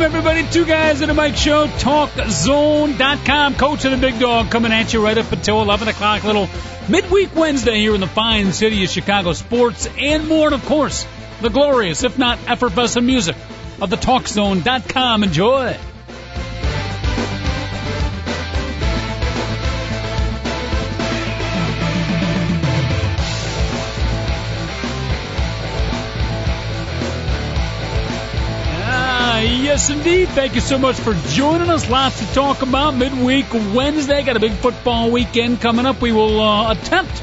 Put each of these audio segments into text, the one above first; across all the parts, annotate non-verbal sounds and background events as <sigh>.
Welcome everybody, two guys in a mic show, talkzone.com. Coach of the big dog coming at you right up until 11 o'clock, little midweek Wednesday here in the fine city of Chicago. Sports and more, and of course, the glorious, if not effervescent music of the talkzone.com. Enjoy. Yes, indeed. Thank you so much for joining us. Lots to talk about midweek Wednesday. Got a big football weekend coming up. We will uh, attempt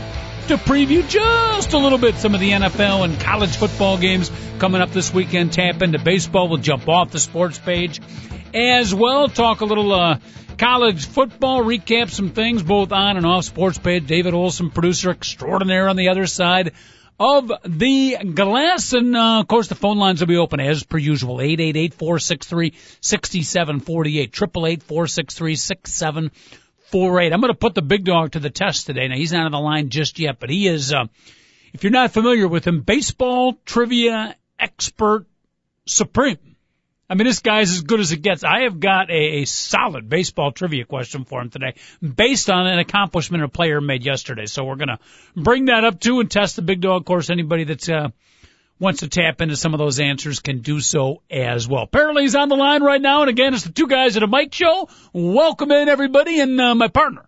to preview just a little bit some of the NFL and college football games coming up this weekend. Tap into baseball. We'll jump off the sports page as well. Talk a little uh, college football, recap some things both on and off sports page. David Olson, producer extraordinaire on the other side of the glass. And, uh, of course, the phone lines will be open as per usual. 888-463-6748. 888-463-6748. I'm going to put the big dog to the test today. Now, he's not on the line just yet, but he is, uh, if you're not familiar with him, baseball trivia expert supreme. I mean, this guy's as good as it gets. I have got a, a solid baseball trivia question for him today based on an accomplishment a player made yesterday. So we're going to bring that up too and test the big dog. Of course, anybody that's, uh, wants to tap into some of those answers can do so as well. Apparently he's on the line right now. And again, it's the two guys at a mic show. Welcome in everybody and, uh, my partner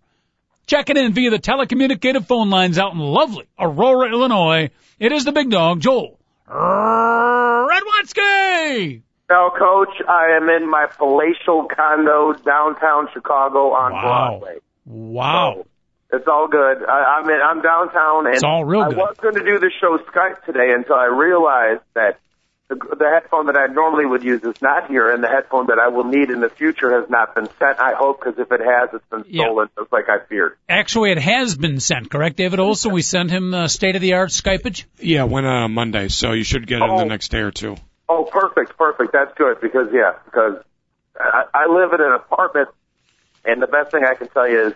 checking in via the telecommunicative phone lines out in lovely Aurora, Illinois. It is the big dog, Joel Radwanski. Now, Coach, I am in my palatial condo downtown Chicago on Wow. Broadway. Wow. It's all good. I, I'm in, I'm downtown, and It's all real good. I was going to do the show Skype today until I realized that the, the headphone that I normally would use is not here, and the headphone that I will need in the future has not been sent. I hope, because if it has, it's been Yeah. stolen, just like I feared. Actually, it has been sent, correct, David Olson? We sent him uh, state of the art Skypeage. Yeah, went on Monday, so you should get it in Oh. the next day or two. Oh, perfect, perfect. That's good because yeah, because I, I live in an apartment, and the best thing I can tell you is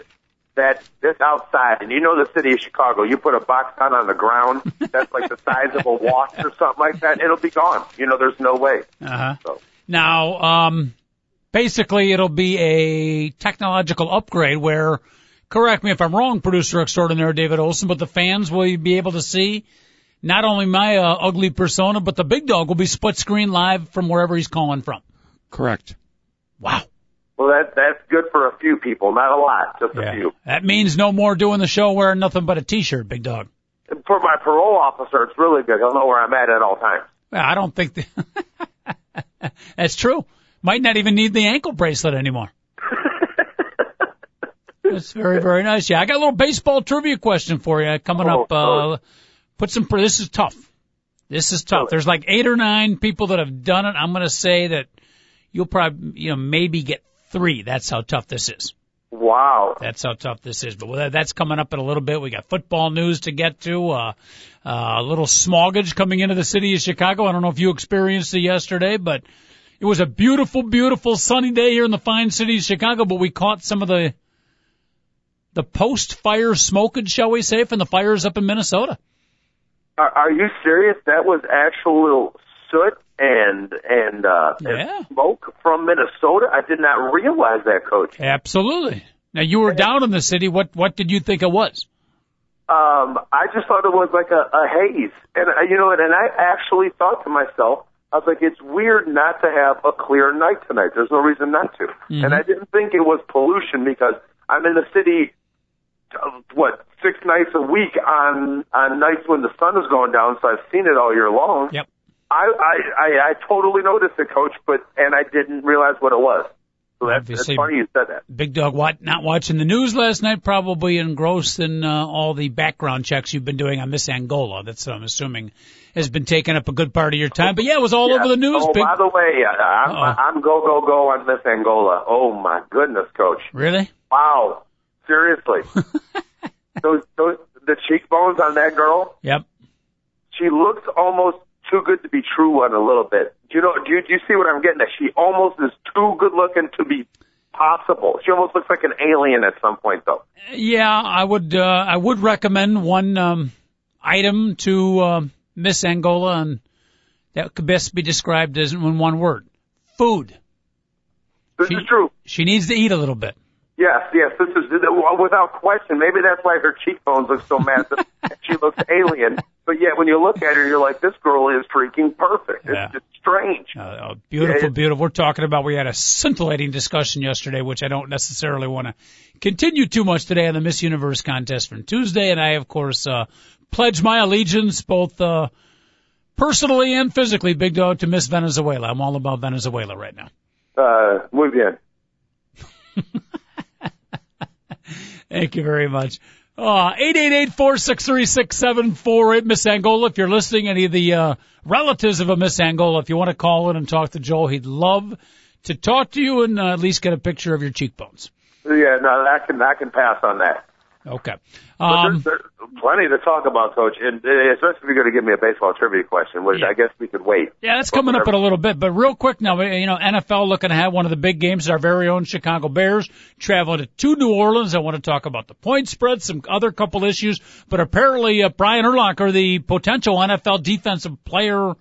that this outside, and you know the city of Chicago, you put a box down on the ground that's like the size of a wasp or something like that, it'll be gone. You know, there's no way. Uh huh. So Now, um, basically, it'll be a technological upgrade where, correct me if I'm wrong, producer extraordinaire David Olson, but the fans will be able to see not only my uh, ugly persona, but the big dog will be split screen live from wherever he's calling from. Correct. Wow. well, that that's good for a few people, not a lot, just a few. That means no more doing the show wearing nothing but a t-shirt, big dog. And for my parole officer, it's really good. He'll know where I'm at at all times. Well, I don't think that <laughs> that's true. Might not even need the ankle bracelet anymore. <laughs> That's very, very nice. Yeah, I got a little baseball trivia question for you coming Oh, up. Uh, put some, this is tough. This is tough. There's like eight or nine people that have done it. I'm going to say that you'll probably, you know, maybe get three. That's how tough this is. Wow. That's how tough this is. But that's coming up in a little bit. We got football news to get to. Uh, uh, a little smoggage coming into the city of Chicago. I don't know if you experienced it yesterday, but it was a beautiful, beautiful sunny day here in the fine city of Chicago. But we caught some of the the post-fire smokage, shall we say, from the fires up in Minnesota. Are, are you serious? That was actual soot and and uh Yeah. and smoke from Minnesota. I did not realize that, Coach. Absolutely. Now you were down in the city. What what did you think it was? Um, I just thought it was like a, a haze, and uh, you know, and, and I actually thought to myself, I was like, it's weird not to have a clear night tonight. There's no reason not to, and I didn't think it was pollution because I'm in the city. What six nights a week on on nights when the sun is going down, so I've seen it all year long. Yep. I, I, I, I totally noticed it, coach, but, and I didn't realize what it was. So that's, that's funny you said that. Big Dog, what, not watching the news last night, probably engrossed in uh, all the background checks you've been doing on Miss Angola. That's, I'm assuming, has been taking up a good part of your time. But yeah, it was all Yeah. over the news. Oh, Big, by the way, I'm, Uh-oh. I'm go go go on Miss Angola. Oh my goodness, Coach! really? Wow, seriously. <laughs> those those the cheekbones on that girl. Yep. She looks almost too good to be true one a little bit. Do you know? Do you, do you see what I'm getting at? She almost is too good looking to be possible. She almost looks like an alien at some point, though. Yeah, I would, uh, I would recommend one, um, item to, um Miss Angola and that could best be described as in one word. Food. This She- is true. She needs to eat a little bit. Yes, yes, this is without question. Maybe that's why her cheekbones look so massive. <laughs> she looks alien, but yet when you look at her, you're like, this girl is freaking perfect. Yeah. It's just strange. Uh, uh, beautiful, it- beautiful. We're talking about, we had a scintillating discussion yesterday, which I don't necessarily want to continue too much today on the Miss Universe contest from Tuesday. And I, of course, uh, pledge my allegiance both, uh, personally and physically, Big Dog, to Miss Venezuela. I'm all about Venezuela right now. Uh, muy bien. <laughs> Thank you very much. Uh, 888-463-6748, Miss Angola. If you're listening, any of the, uh, relatives of a Miss Angola, if you want to call in and talk to Joel, he'd love to talk to you and uh, at least get a picture of your cheekbones. Yeah, no, I can I can pass on that. Okay. Um, there's, there's plenty to talk about, Coach, and especially if you're going to give me a baseball trivia question, which Yeah. I guess we could wait. yeah, that's coming up in a little bit, but real quick now, you know, NFL looking to have one of the big games, our very own Chicago Bears traveling to, New Orleans. I want to talk about the point spread, some other couple issues, but apparently uh, Brian Urlacher, the potential NFL defensive player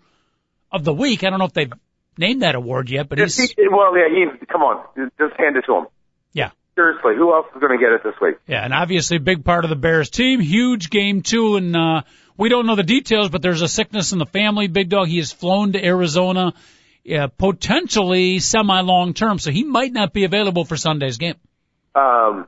of the week, I don't know if they've named that award yet, but he's, he, well, yeah, he, come on, just hand it to him. yeah. Seriously, who else is going to get it this week? Yeah, and obviously a big part of the Bears team. Huge game too, and uh we don't know the details, but there's a sickness in the family. Big Dog, he has flown to Arizona, uh, potentially semi long term, so he might not be available for Sunday's game. Um,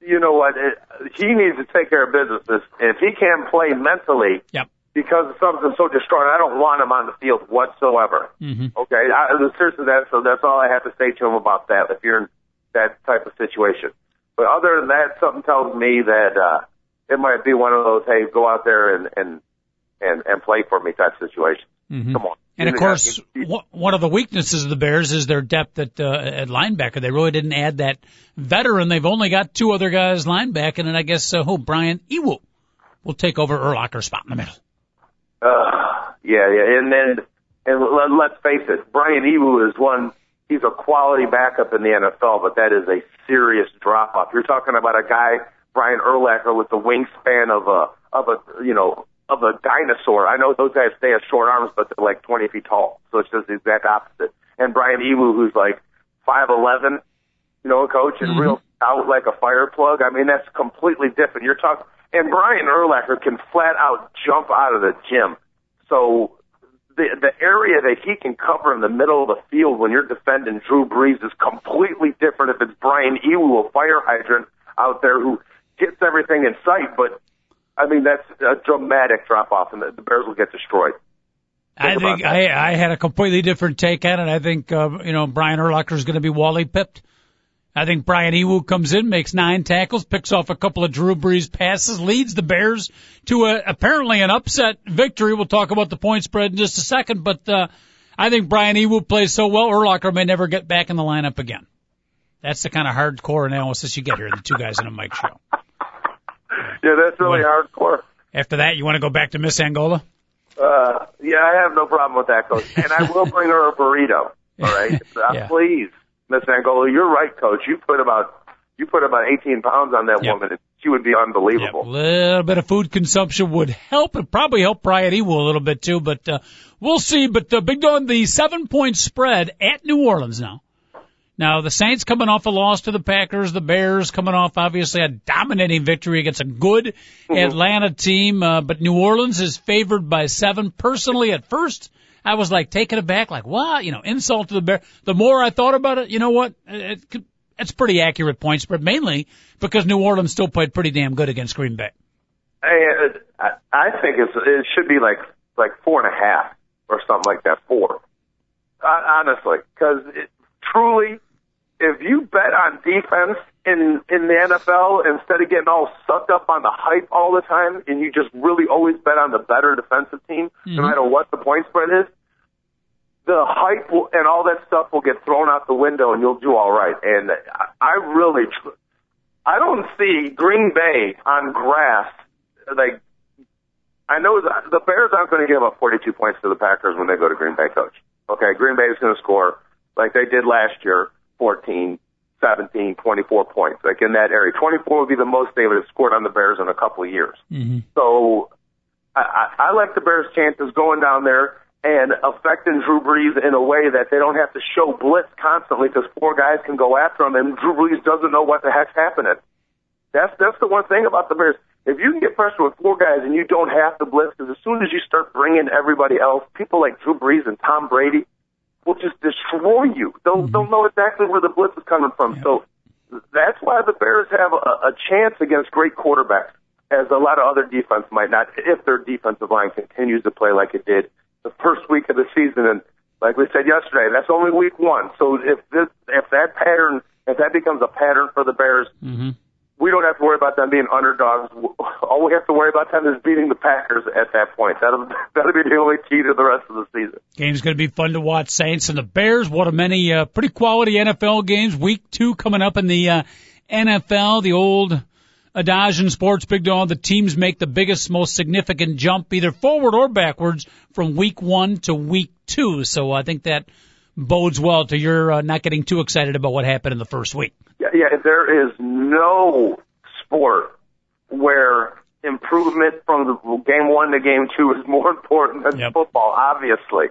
you know what? It, he needs to take care of business. If he can't play mentally Yep. Because something's so destroying, I don't want him on the field whatsoever. Mhm. Okay, I, seriously, that so that's all I have to say to him about that. If you're in that type of situation, but other than that, something tells me that uh, it might be one of those, hey, go out there and and and, and play for me type situations. Mhm. Come on. And of course, one- of the weaknesses of the Bears is their depth at uh, at linebacker. They really didn't add that veteran. They've only got two other guys linebacking, and I guess uh, who Brian Iwuh will take over Urlacher's spot in the middle. Uh, yeah, yeah, and then and let, let's face it, Brian Iwuh is one. He's a quality backup in the NFL, but that is a serious drop off. You're talking about a guy, Brian Urlacher, with the wingspan of a of a you know of a dinosaur. I know those guys stay have short arms, but they're like 20 feet tall, so it's just the exact opposite. And Brian Iwuh, who's like 5'11, you know, a coach, and real out like a fire plug. I mean, that's completely different. You're talking, and Brian Urlacher can flat out jump out of the gym. So the the area that he can cover in the middle of the field when you're defending Drew Brees is completely different if it's Brian Iwuh, a fire hydrant out there who gets everything in sight. But I mean, that's a dramatic drop off, and the, the Bears will get destroyed. I Think think I, I had a completely different take on it. I think uh, you know Brian Urlacher is going to be Wally pipped. I think Brian Iwuh comes in, makes nine tackles, picks off a couple of Drew Brees passes, leads the Bears to a, apparently an upset victory. We'll talk about the point spread in just a second, but uh, I think Brian Iwuh plays so well, Urlacher may never get back in the lineup again. That's the kind of hardcore analysis you get here, the two guys in a mic show. Yeah, that's really What? hardcore. After that, you want to go back to Miss Angola? Uh, yeah, I have no problem with that, coach, and I will bring her a burrito. All right, <laughs> uh, Yeah. please, Miss Angola. You're right, coach. You put about you put about 18 pounds on that Yep. woman. and She would be Yeah, a unbelievable. little bit of food consumption would help. It probably help Brian Iwuh a little bit too, but uh, we'll see. But uh, Big Dog, the seven point spread at New Orleans now. Now the Saints coming off a loss to the Packers, the Bears coming off obviously a dominating victory against a good Atlanta team, uh, but New Orleans is favored by seven. Personally, at first. I was like taken aback, like what? You know, insult to the bear. The more I thought about it, you know what? It, it, it's pretty accurate point spread, mainly because New Orleans still played pretty damn good against Green Bay. I, I, I think it's, it should be like like four and a half or something like that. Four. uh, honestly, because truly, if you bet on defense in in the NFL instead of getting all sucked up on the hype all the time, and you just really always bet on the better defensive team, Mhm. no matter what the point spread is, the hype will, and all that stuff will get thrown out the window, and you'll do all right. And I, really, I don't see Green Bay on grass like. I know that the Bears aren't going to give up 42 points to the Packers when they go to Green Bay, coach. Okay, Green Bay is going to score like they did last year, 14, 17, 24 points, like in that area. 24 would be the most they would have scored on the Bears in a couple of years. Mm-hmm. So I, I, I like the Bears' chances going down there and affecting Drew Brees in a way that they don't have to show blitz constantly because four guys can go after him and Drew Brees doesn't know what the heck's happening. That's that's the one thing about the Bears. If you can get pressure with four guys and you don't have to blitz, because as soon as you start bringing everybody else, people like Drew Brees and Tom Brady will just destroy you. They'll mm-hmm. they'll know exactly where the blitz is coming from. So that's why the Bears have a, a chance against great quarterbacks, as a lot of other defense might not, if their defensive line continues to play like it did the first week of the season. And like we said yesterday, that's only week one. So if this if that pattern if that becomes a pattern for the Bears, Mm-hmm. we don't have to worry about them being underdogs. All we have to worry about them is beating the Packers at that point. That'll <laughs> that'll be the only key to the rest of the season. Game's going to be fun to watch. Saints and the Bears. What a many uh, pretty quality NFL games. Week two coming up in the uh, NFL. The old adage in sports, big dog. The teams make the biggest, most significant jump, either forward or backwards, from week one to week two. So I think that bodes well to your uh, not getting too excited about what happened in the first week. Yeah, yeah. There is no sport where improvement from the game one to game two is more important than Yep. football, obviously.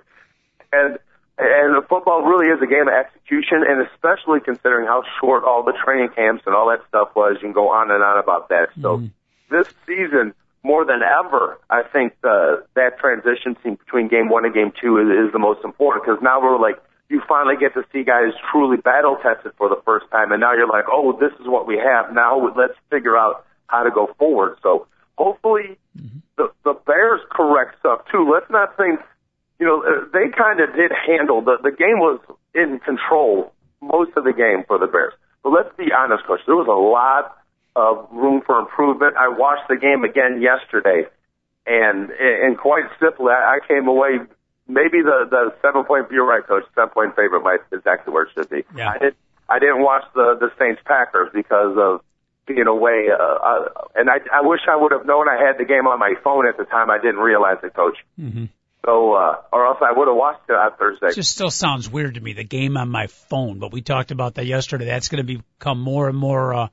And and the football really is a game of execution, and especially considering how short all the training camps and all that stuff was. You can go on and on about that. So mm-hmm. this season, more than ever, I think the, that transition scene between game one and game two is, is the most important because now we're like, you finally get to see guys truly battle tested for the first time, and now you're like, oh, this is what we have. Now let's figure out how to go forward. So hopefully mm-hmm. the the Bears correct stuff too. Let's not think, you know, uh, they kind of did handle the the game was in control most of the game for the Bears. But let's be honest, coach. There was a lot of room for improvement. I watched the game again yesterday, and and quite simply, I, I came away. Maybe the the seven point. You're right, coach. Seven point favorite might exactly where it should be. Yeah. I did. I didn't watch the the Saints Packers because of being away. Uh, uh, and I I wish I would have known I had the game on my phone at the time. I didn't realize it, coach. Mm-hmm. So, uh, or else I would have watched it on Thursday. It just still sounds weird to me, the game on my phone, but we talked about that yesterday. That's going to become more and more, uh,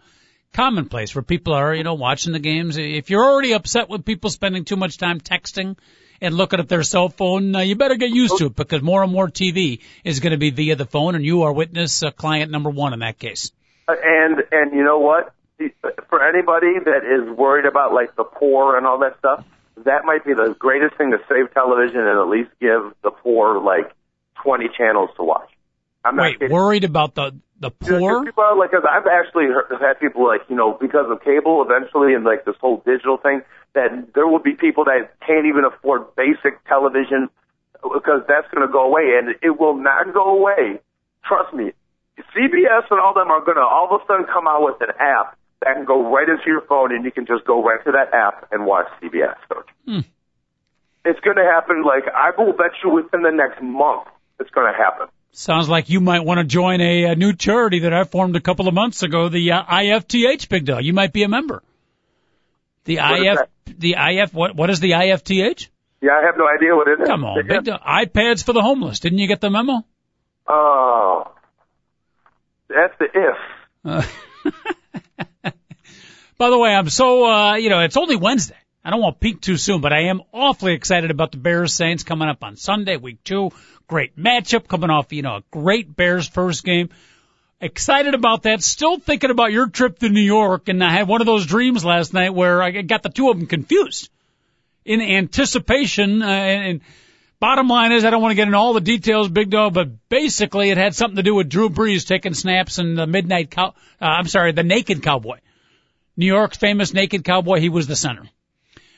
commonplace where people are, you know, watching the games. If you're already upset with people spending too much time texting and looking at their cell phone, uh, you better get used to it because more and more TV is going to be via the phone and you are witness uh, client number one in that case. And and you know what? For anybody that is worried about like the poor and all that stuff, that might be the greatest thing to save television and at least give the poor like 20 channels to watch. I'm not Wait, kidding. worried about the, the poor? People like, cause I've actually heard, had people like, you know, because of cable eventually and like this whole digital thing, that there will be people that can't even afford basic television because that's going to go away and it will not go away. Trust me. CBS and all them are going to all of a sudden come out with an app that can go right into your phone and you can just go right to that app and watch CBS. Coach. Hmm. It's going to happen like, I will bet you within the next month it's going to happen. Sounds like you might want to join a, a new charity that I formed a couple of months ago, the uh, IFTH Big Dog. You might be a member. The What IF, the IF, what, what is the IFTH? Yeah, I have no idea what it is. Come on, Big Dog. iPads for the homeless. Didn't you get the memo? Oh, that's the if. Uh, <laughs> by the way, I'm so, uh, you know, it's only Wednesday. I don't want to peak too soon, but I am awfully excited about the Bears Saints coming up on Sunday, week two. Great matchup coming off, you know, a great Bears first game. Excited about that. Still thinking about your trip to New York, and I had one of those dreams last night where I got the two of them confused in anticipation. Uh, and, and bottom line is, I don't want to get into all the details, Big Dog, but basically it had something to do with Drew Brees taking snaps and the midnight cow. Uh, I'm sorry, the naked cowboy. New York's famous naked cowboy. He was the center.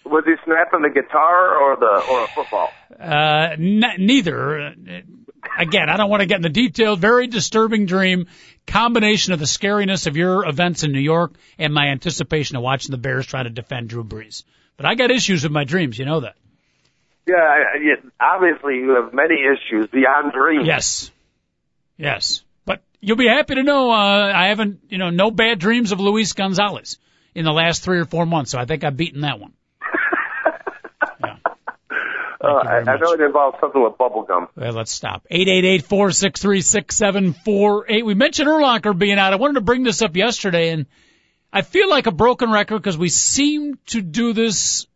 Was he snapping the guitar or the or a football? Uh, n- neither. Again, I don't want to get in the details. Very disturbing dream. Combination of the scariness of your events in New York and my anticipation of watching the Bears try to defend Drew Brees. But I got issues with my dreams. You know that. Yeah, obviously you have many issues beyond dreams. Yes. Yes. But you'll be happy to know, uh, I haven't, you know, no bad dreams of Luis Gonzalez in the last three or four months. So I think I've beaten that one. <laughs> Yeah. Uh, I, I know it involves something with bubble gum. Well, let's stop. Eight eight eight four six three six seven four eight. We mentioned Urlacher being out. I wanted to bring this up yesterday, and I feel like a broken record because we seem to do this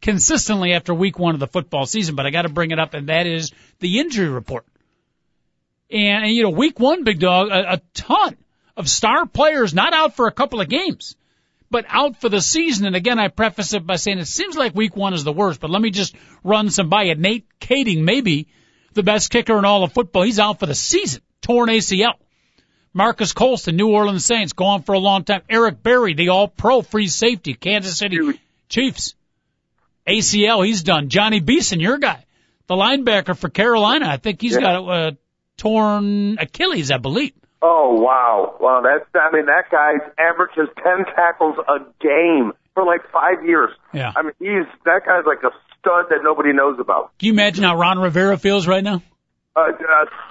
consistently after week one of the football season. But I got to bring it up, and that is the injury report. And, and you know, week one, big dog, a, a ton of star players not out for a couple of games, but out for the season. And again, I preface it by saying it seems like week one is the worst, but let me just run some by it. Nate Kaeding, maybe the best kicker in all of football. He's out for the season. Torn ACL. Marques Colston, New Orleans Saints, gone for a long time. Eric Berry, the all pro free safety, Kansas City Chiefs. ACL, he's done. Jon Beason, your guy, the linebacker for Carolina. I think he's Yeah. got a, uh torn Achilles, I believe. Oh wow, wow! That's I mean that guy averages ten tackles a game for like five years. Yeah. I mean he's that guy's like a stud that nobody knows about. Can you imagine how Ron Rivera feels right now? Uh,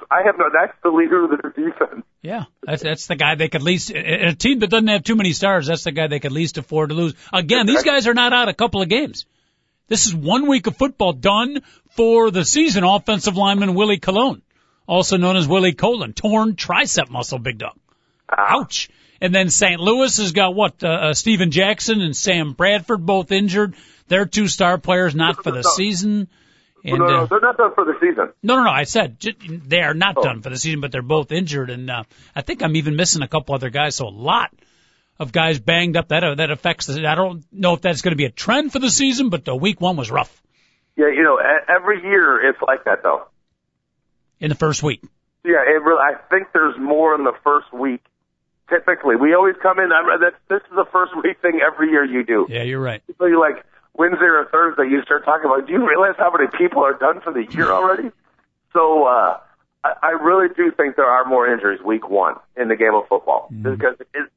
I have no. That's the leader of their defense. Yeah, that's that's the guy they could least a team that doesn't have too many stars. That's the guy they could least afford to lose. Again, these guys are not out a couple of games. This is one week of football done for the season. Offensive lineman Willie Colon, also known as Willie Colon, torn tricep muscle, big dog. Ouch. And then St. Louis has got what? Uh, uh, Steven Jackson and Sam Bradford both injured. They're two star players, not for the season. And no, no, uh, they're not done for the season. no, no, no. I said ju- they are not Oh. done for the season, but they're both injured, and uh, I think I'm even missing a couple other guys. So a lot of guys banged up. That uh, that affects. The, I don't know if that's going to be a trend for the season, but the week one was rough Yeah, you know, every year it's like that though. In the first week. Yeah, it really, I think there's more in the first week. Typically, we always come in. I'm, that's, this is the first week thing every year you do. Yeah, you're right. So you like Wednesday or Thursday, you start talking about. Do you realize how many people are done for the year <laughs> already? So uh, I, I really do think there are more injuries week one in the game of football because it,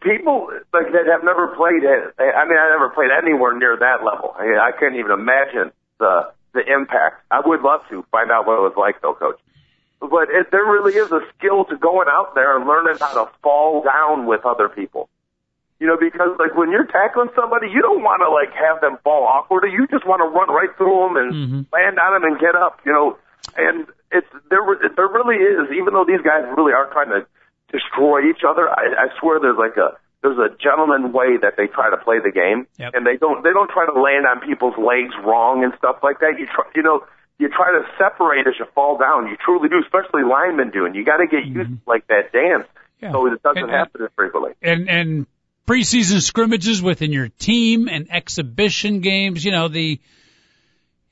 people like that have never played it. I mean, I never played anywhere near that level. I, I couldn't even imagine the the impact. I would love to find out what it was like, though, Coach. But it, there really is a skill to going out there and learning how to fall down with other people. You know, because like when you're tackling somebody, you don't want to like have them fall awkwardly. You just want to run right through them and mm-hmm. land on them and get up. You know, and it's there. There really is, even though these guys really are trying to destroy each other. I, I swear, there's like a there's a gentleman way that they try to play the game, Yep. and they don't they don't try to land on people's legs wrong and stuff like that. You try, you know. You try to separate as you fall down. You truly do, especially linemen do, and You got to get used to like that dance, Yeah. so it doesn't and- happen as frequently. and and preseason scrimmages within your team and exhibition games. You know the.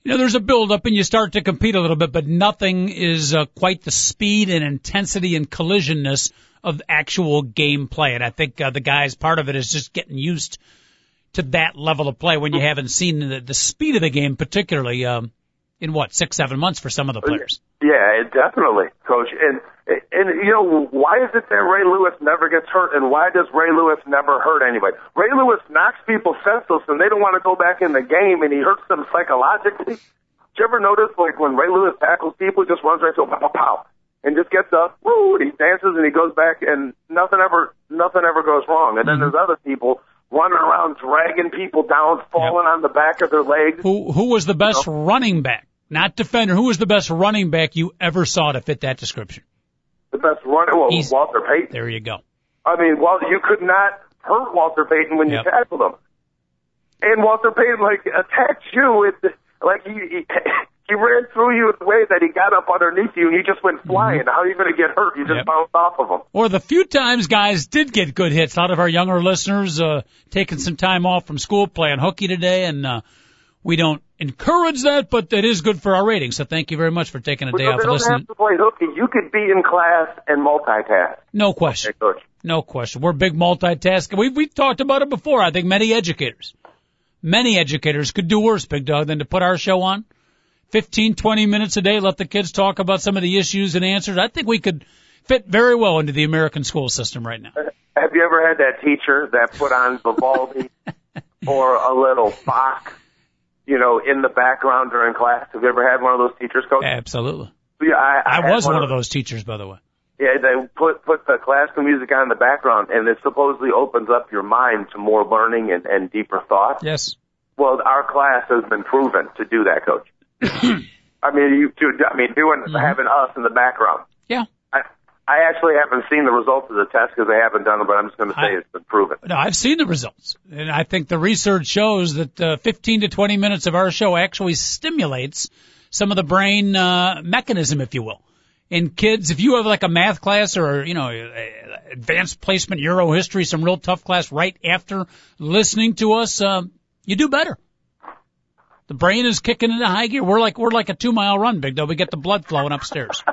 You know, there's a build up and you start to compete a little bit, but nothing is uh, quite the speed and intensity and collisionness of actual game play. And I think uh, the guys, part of it is just getting used to that level of play when you haven't seen the, the speed of the game, particularly um, in what six, seven months for some of the players. Yeah, definitely, Coach. And and you know why is it that Ray Lewis never gets hurt, and why does Ray Lewis never hurt anybody? Ray Lewis knocks people senseless, and they don't want to go back in the game, and he hurts them psychologically. Did you ever notice, like when Ray Lewis tackles people, he just runs right to pow, pow, pow, and just gets up, woo, and he dances and he goes back, and nothing ever, nothing ever goes wrong. And then mm-hmm. there's other people running around dragging people down, falling on the back of their legs. Who who was the best running back, not defender? Who was the best running back you ever saw to fit that description? The best runner, well, Walter Payton. There you go. I mean, well, you could not hurt Walter Payton when Yep. you tackled him. And Walter Payton, like, attacked you with, like, he, he, <laughs> he ran through you in a way that he got up underneath you and you just went flying. How are you going to get hurt? You just Yep. bounced off of him. Or the few times guys did get good hits. A lot of our younger listeners uh, taking some time off from school playing hooky today, and uh, we don't encourage that, but it is good for our ratings. So thank you very much for taking a day off and listening. to play hooky. You could be in class and multitask. No question. Coach. No question. We're big multitaskers. We've, we've talked about it before. I think many educators, many educators could do worse, Big Dog, than to put our show on. 15, 20 minutes a day, let the kids talk about some of the issues and answers. I think we could fit very well into the American school system right now. Have you ever had that teacher that put on Vivaldi <laughs> or a little Bach, you know, in the background during class? Have you ever had one of those teachers, Coach? Absolutely. Yeah, I, I had was one of those teachers, by the way. Yeah, they put put the classical music on in the background, and it supposedly opens up your mind to more learning and, and deeper thought. Yes. Well, our class has been proven to do that, Coach. <coughs> I mean, you do. I mean, doing mm-hmm. having us in the background. Yeah. I actually haven't seen the results of the test because they haven't done it, but I'm just going to say I- it's been proven. No, I've seen the results, and I think the research shows that uh, 15 to 20 minutes of our show actually stimulates some of the brain uh, mechanism, if you will. In kids, if you have like a math class or you know advanced placement Euro history, some real tough class right after listening to us, uh, you do better. The brain is kicking into high gear. We're like we're like a two mile run, big though. We get the blood flowing upstairs. <laughs>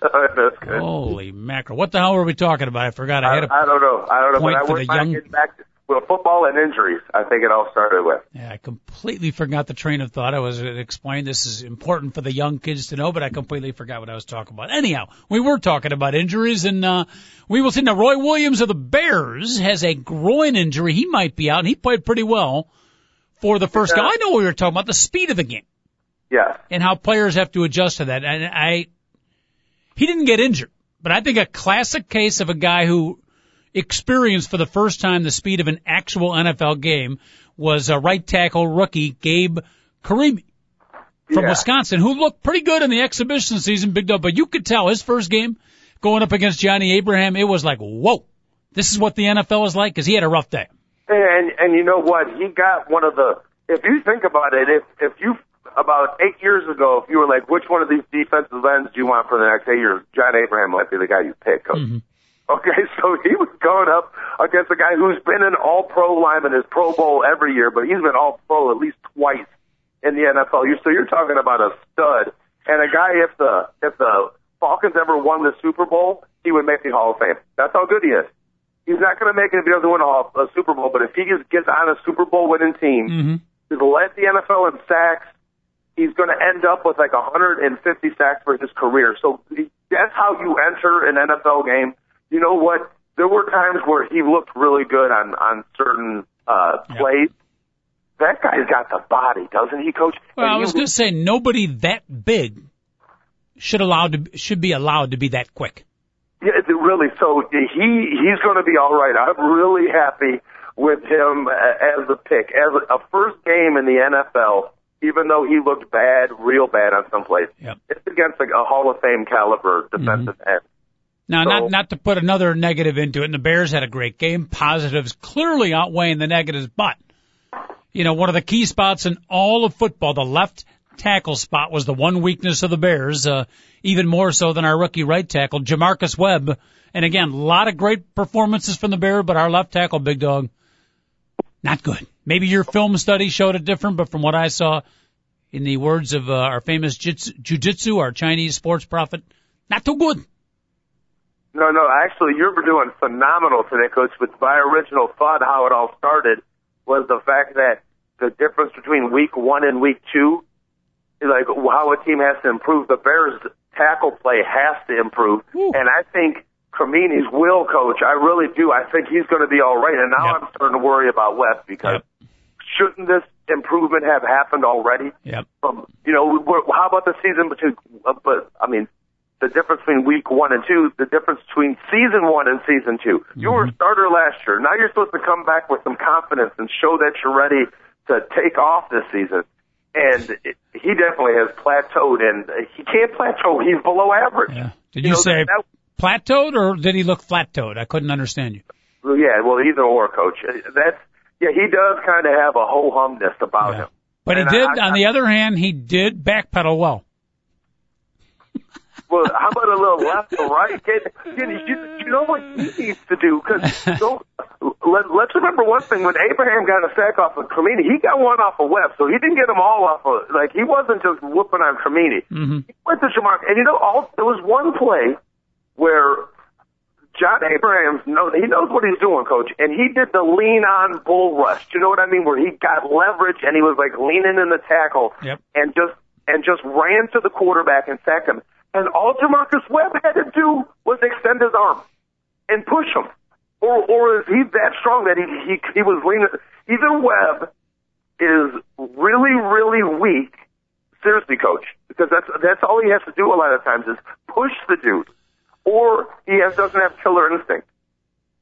<laughs> That's good. Holy mackerel! What the hell were we talking about? I forgot. I I, had a I don't know. I don't know. point but I for the young- back to well, football and injuries. I think it all started with. Yeah, I completely forgot the train of thought. I was explaining this is important for the young kids to know, but I completely forgot what I was talking about. Anyhow, we were talking about injuries, and uh, we will see. Now, Roy Williams of the Bears has a groin injury. He might be out, and he played pretty well for the first game. I know we were talking about the speed of the game Yes. and how players have to adjust to that. And I, he didn't get injured, but I think a classic case of a guy who experienced for the first time the speed of an actual NFL game was a right tackle rookie Gabe Carimi from Yeah. Wisconsin, who looked pretty good in the exhibition season, big dog. But you could tell his first game going up against Johnny Abraham, it was like, whoa, this is what the NFL is like because he had a rough day. And and you know what? He got one of the. If you think about it, if if you about eight years ago, if you were like, which one of these defensive ends do you want for the next eight years? John Abraham might be the guy you pick. Coach. Okay, <laughs> so he was going up against a guy who's been an All Pro lineman, his Pro Bowl every year, but he's been All Pro at least twice in the NFL. You so you're talking about a stud and a guy. If the if the Falcons ever won the Super Bowl, he would make the Hall of Fame. That's how good he is. He's not going to make it if he doesn't win a, a Super Bowl, but if he gets, gets on a Super Bowl winning team, Mm-hmm. he's led the NFL in sacks. He's going to end up with like 150 sacks for his career. So that's how you enter an NFL game. You know what? There were times where he looked really good on on certain uh, plays. That guy's got the body, doesn't he, Coach? Well, And I was going to say nobody that big should allowed to should be allowed to be that quick. Yeah, really. So he he's going to be all right. I'm really happy with him uh, as a pick, as a, a first game in the NFL. Even though he looked bad, real bad on some plays, Yep. it's against like a Hall of Fame caliber defensive end. Now, So- not not to put another negative into it, and the Bears had a great game. Positives clearly outweighing the negatives, but you know one of the key spots in all of football, the left tackle spot, was the one weakness of the Bears, uh, even more so than our rookie right tackle, J'Marcus Webb. And again, a lot of great performances from the Bears, but our left tackle, big dog, not good. Maybe your film study showed it different, but from what I saw, in the words of uh, our famous jits- jujitsu, our Chinese sports prophet, not too good. No, no, actually, you're doing phenomenal today, Coach. But my original thought, how it all started, was the fact that the difference between week one and week two, like how a team has to improve. The Bears' tackle play has to improve, Woo. and I think Carimi's will, Coach. I really do. I think he's going to be all right. And now Yep. I'm starting to worry about West because shouldn't this improvement have happened already? Yep. from you know we're, how about the season between uh, but I mean the difference between week one and two the difference between season one and season 2 you were a starter last year now you're supposed to come back with some confidence and show that you're ready to take off this season and it, he definitely has plateaued and he can't plateau he's below average Yeah. Did You you, know, say that- plateaued or did he look flat-toed? I couldn't understand you. Yeah well either or coach that's yeah he does kind of have a ho humness about Yeah. him But he did, I- on the other hand, he did backpedal well. Well, how about a little left or right? Get, get, you, you know what he needs to do? Because <laughs> let, let's remember one thing: when Abraham got a sack off of Carimi, he got one off of Webb, so he didn't get them all off of. Like he wasn't just whooping on Carimi. Mm-hmm. He went to Jamar, and you know, all there was one play where John Abrams knows he knows what he's doing, coach, and he did the lean on bull rush. Do you know what I mean? Where he got leverage and he was like leaning in the tackle Yep. and just and just ran to the quarterback and sacked him. And all J'Marcus Webb had to do was extend his arm and push him. Or, or is he that strong that he, he, he was leaning? Either Webb is really, really weak. Seriously, coach, because that's, that's all he has to do a lot of times is push the dude. Or he has, doesn't have killer instinct.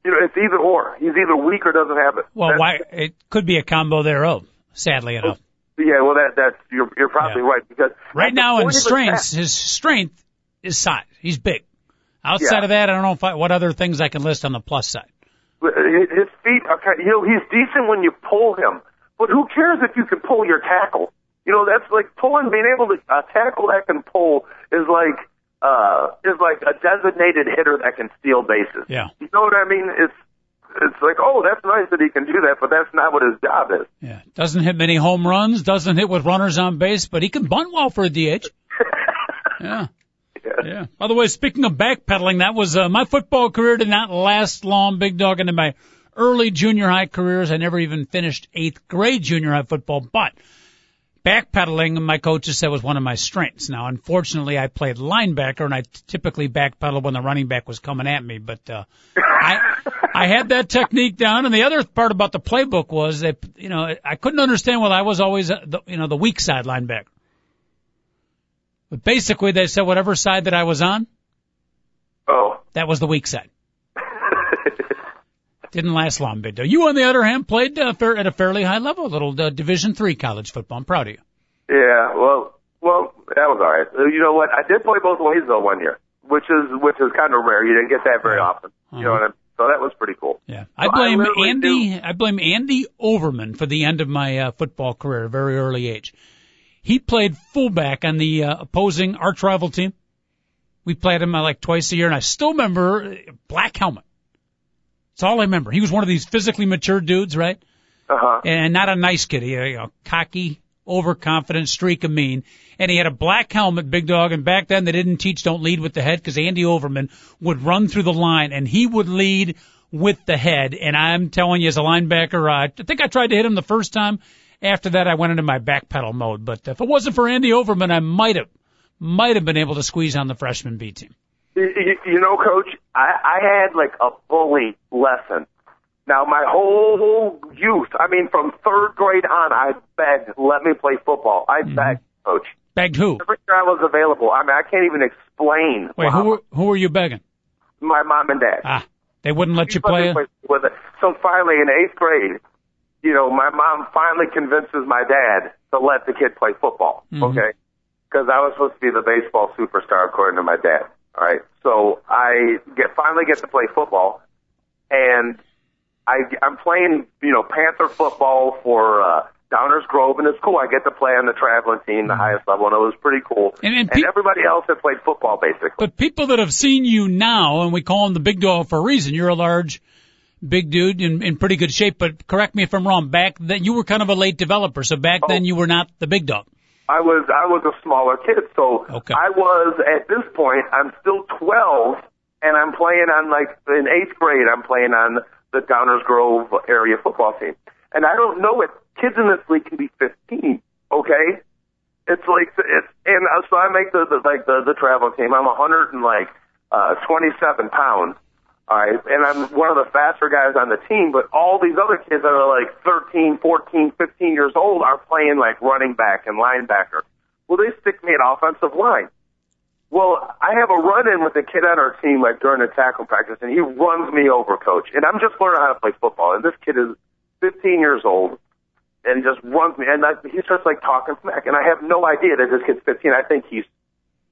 You know, it's either or. He's either weak or doesn't have it. Well, That's- why it could be a combo thereof. Oh, sadly oh, enough, Yeah, well, that that's you're you're probably Yeah. right because right now in strengths, his strength is size. He's big. Outside Yeah. of that, I don't know if I, what other things I can list on the plus side. Uh, his his feet kind. You know, he's decent when you pull him, but who cares if you can pull your tackle? You know, that's like pulling. Being able to a tackle that can pull is like uh is like a designated hitter that can steal bases. Yeah. You know what I mean? It's it's like, oh, that's nice that he can do that, but that's not what his job is. Yeah, doesn't hit many home runs, doesn't hit with runners on base, but he can bunt well for a DH. <laughs> Yeah. Yeah. By the way, speaking of backpedaling, that was uh, my football career did not last long, big dog. Into my early junior high careers, I never even finished eighth grade junior high football. But backpedaling, my coaches said was one of my strengths. Now, unfortunately, I played linebacker, and I typically backpedaled when the running back was coming at me. But uh, I I had that technique down. And the other part about the playbook was that you know I couldn't understand why I was always uh, the, you know the weak side linebacker. But basically, they said whatever side that I was on, Oh. that was the weak side. <laughs> Didn't last long, big dog. You, on the other hand, played uh, fair, at a fairly high level, a little uh, Division three college football. I'm proud of you. Yeah, well, well, that was all right. Uh, You know what? I did play both ways though one year, which is which is kind of rare. You didn't get that very often. You know what I mean? So that was pretty cool. Yeah, I So I blame Andy. I blame Andy Overman for the end of my uh, football career at a very early age. He played fullback on the uh, opposing arch rival team. We played him uh, like twice a year, and I still remember uh, black helmet. That's all I remember. He was one of these physically mature dudes, right? Uh huh. and not a nice kid. He, you know, cocky, overconfident, streak of mean, and he had a black helmet, big dog. And back then they didn't teach don't lead with the head because Andy Overman would run through the line and he would lead with the head. And I'm telling you, as a linebacker, I think I tried to hit him the first time. After that, I went into my back pedal mode. But if it wasn't for Andy Overman, I might have, might have been able to squeeze on the freshman B team. You, you- know, Coach, I, I had like a bully lesson. Now, my whole, whole youth, I mean, from third grade on, I begged, let me play football. I begged, Coach. Begged who? Every year I was available. I mean, I can't even explain. Wait, who were, who were you begging? My mom and dad. Ah, they wouldn't let you play. with it. So finally, in eighth grade, you know, my mom finally convinces my dad to let the kid play football. Okay, because I was supposed to be the baseball superstar according to my dad. All right, so I get finally get to play football, and I I'm playing you know Panther football for uh, Downers Grove, and it's cool. I get to play on the traveling team, the highest level, and it was pretty cool. And- and and everybody else had played football basically. But people that have seen you now, and we call him the big dog for a reason, you're a large, big dude in, in pretty good shape. But correct me if I'm wrong. Back then, you were kind of a late developer, so back then you were not the big dog. I was I was a smaller kid, so Okay. I was at this point I'm still 12, and I'm playing on like in eighth grade. I'm playing on the Downers Grove area football team, and I don't know it. Kids in this league can be 15. Okay, it's like it's and uh, so I make the, the like the the travel team. I'm 100 and like uh 27 pounds. All right, and I'm one of the faster guys on the team, but all these other kids that are like 13, 14, 15 years old are playing like running back and linebacker. Well, they stick me at offensive line. Well, I have a run in with a kid on our team like during a tackle practice, and he runs me over, coach. And I'm just learning how to play football, and this kid is 15 years old and just runs me, and I, he starts like talking smack, and I have no idea that this kid's 15. I think he's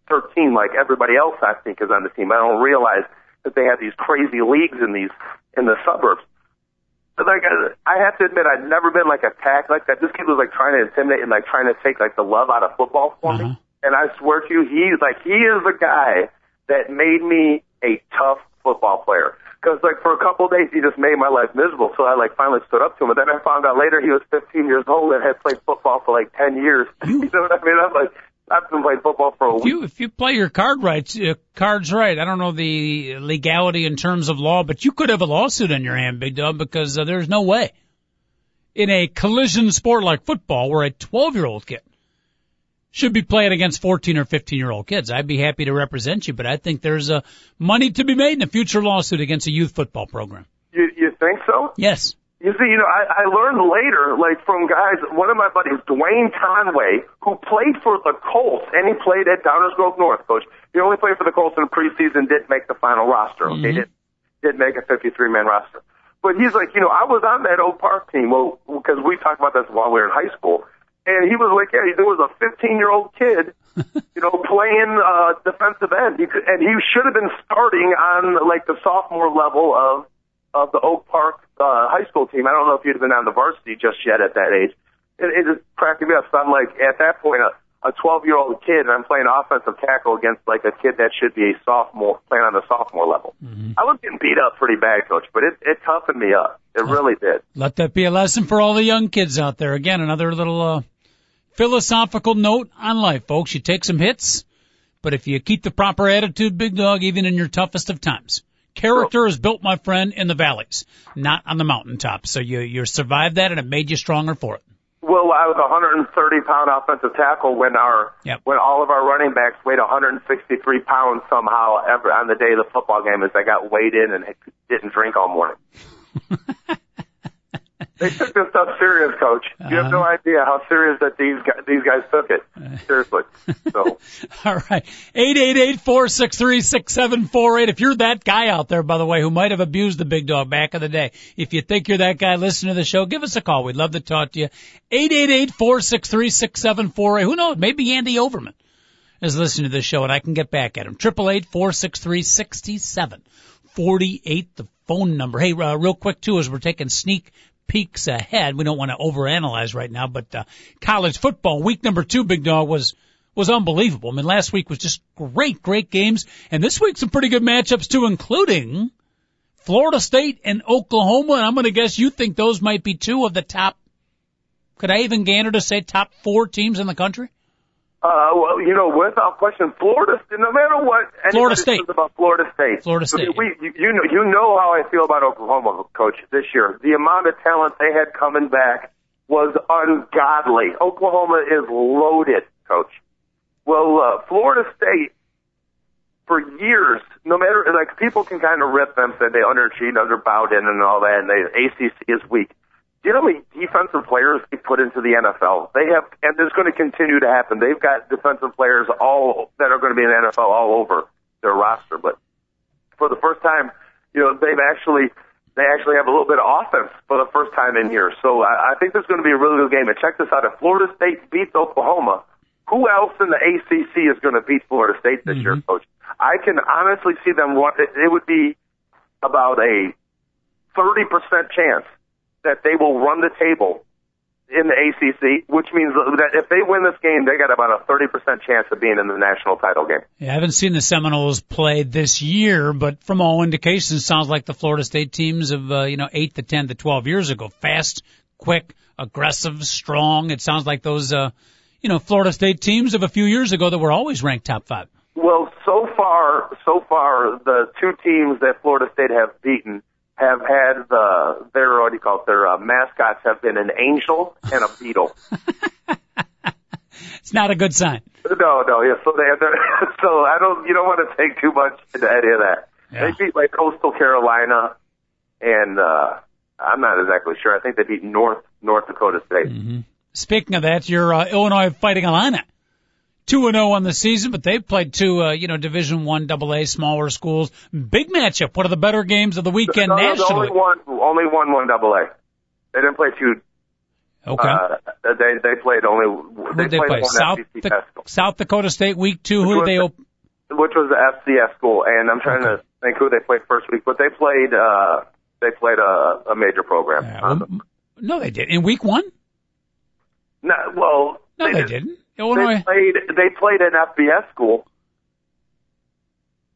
13, like everybody else I think is on the team. I don't realize that they have these crazy leagues in these in the suburbs. But like I I have to admit, I'd never been like attacked like that. This kid was like trying to intimidate and like trying to take like the love out of football for Uh-huh. me. And I swear to you, he's like he is the guy that made me a tough football player. Because like for a couple of days, he just made my life miserable. So I like finally stood up to him. And then I found out later he was 15 years old and had played football for like 10 years. You <laughs> know what I mean? I'm like, I've been playing football for a If week. you if you play your card right, uh, cards right. I don't know the legality in terms of law, but you could have a lawsuit on your hand, big dog, because uh, there's no way in a collision sport like football where a 12 year old kid should be playing against 14 or 15 year old kids. I'd be happy to represent you, but I think there's a money to be made in a future lawsuit against a youth football program. You you think so? Yes. You see, you know, I, I learned later, like from guys, one of my buddies, Dwayne Conway, who played for the Colts, and he played at Downers Grove North, coach. He only played for the Colts in the preseason, didn't make the final roster. Okay, mm-hmm. did did make a 53 man roster. But he's like, you know, I was on that Oak Park team, well, because we talked about this while we were in high school, and he was like, yeah, there was a 15 year old kid, you know, playing uh, defensive end, he could, and he should have been starting on like the sophomore level of of the Oak Park uh, high school team. I don't know if you'd have been on the varsity just yet at that age. It, it just cracked me up. So I'm like, at that point, a, a 12 year old kid, and I'm playing offensive tackle against like a kid that should be a sophomore, playing on the sophomore level. Mm-hmm. I was getting beat up pretty bad, coach, but it, it toughened me up. It really did. Let that be a lesson for all the young kids out there. Again, another little uh, philosophical note on life, folks. You take some hits, but if you keep the proper attitude, big dog, even in your toughest of times, Character is built, my friend, in the valleys, not on the mountaintops. So you you survived that, and it made you stronger for it. Well, I was a 130 pound offensive tackle when our yep. when all of our running backs weighed 163 pounds somehow ever on the day of the football game as I got weighed in and didn't drink all morning. <laughs> They took this stuff serious, Coach. You have no uh-huh. idea how serious that these guys, these guys took it. <laughs> Seriously. So. <laughs> All right. Eight eight eight four six three six seven four eight. If you're that guy out there, by the way, who might have abused the big dog back in the day, if you think you're that guy, listen to the show. Give us a call. We'd love to talk to you. Eight eight eight four six three six seven four eight. Who knows? Maybe Andy Overman is listening to the show, and I can get back at him. Triple eight four six three sixty seven forty eight. The phone number. Hey, uh, real quick too, as we're taking sneak peeks ahead. We don't want to overanalyze right now, but uh, college football week number two, Big Dog was was unbelievable. I mean, last week was just great, great games, and this week some pretty good matchups too, including Florida State and Oklahoma. And I'm going to guess you think those might be two of the top. Could I even gander to say top four teams in the country? Uh, well, you know, without question, Florida. No matter what, Florida State about Florida State. Florida State. We, you, you know, you know how I feel about Oklahoma, coach. This year, the amount of talent they had coming back was ungodly. Oklahoma is loaded, coach. Well, uh, Florida State, for years, no matter like people can kind of rip them, say they underachieved, under Bowden, and all that, and they ACC is weak you know how many defensive players they put into the NFL? They have, and there's going to continue to happen. They've got defensive players all that are going to be in the NFL all over their roster. But for the first time, you know, they've actually they actually have a little bit of offense for the first time in years. So I, I think there's going to be a really good game. And check this out: if Florida State beats Oklahoma, who else in the ACC is going to beat Florida State this mm-hmm. year, Coach? I can honestly see them. It, it would be about a 30% chance that they will run the table in the ACC, which means that if they win this game, they got about a 30% chance of being in the national title game. Yeah, I haven't seen the Seminoles play this year, but from all indications, sounds like the Florida State teams of, uh, you know, 8 to 10 to 12 years ago. Fast, quick, aggressive, strong. It sounds like those, uh, you know, Florida State teams of a few years ago that were always ranked top five. Well, so far, so far, the two teams that Florida State have beaten have had the their what do you call it? Their uh, mascots have been an angel and a beetle. <laughs> it's not a good sign. No, no, yeah. So they have their <laughs> so I don't you don't want to take too much into any of that. Yeah. They beat like Coastal Carolina, and uh I'm not exactly sure. I think they beat North North Dakota State. Mm-hmm. Speaking of that, your uh, Illinois Fighting Illini two and zero oh on the season, but they've played two, uh, you know, Division One, Double A, smaller schools. Big matchup. One of the better games of the weekend no, nationally. Only one, only one, one Double A. They didn't play two. Okay. Uh, they they played only. They, Who they played play? South, da- South Dakota State week two. Which Who did they? The, which was the FCS school, and I'm trying okay. to think who they played first week, but they played. uh They played a, a major program. Yeah, well, no, they did in week one. No, well, no, they, they didn't. Illinois. They played. They played an FBS school.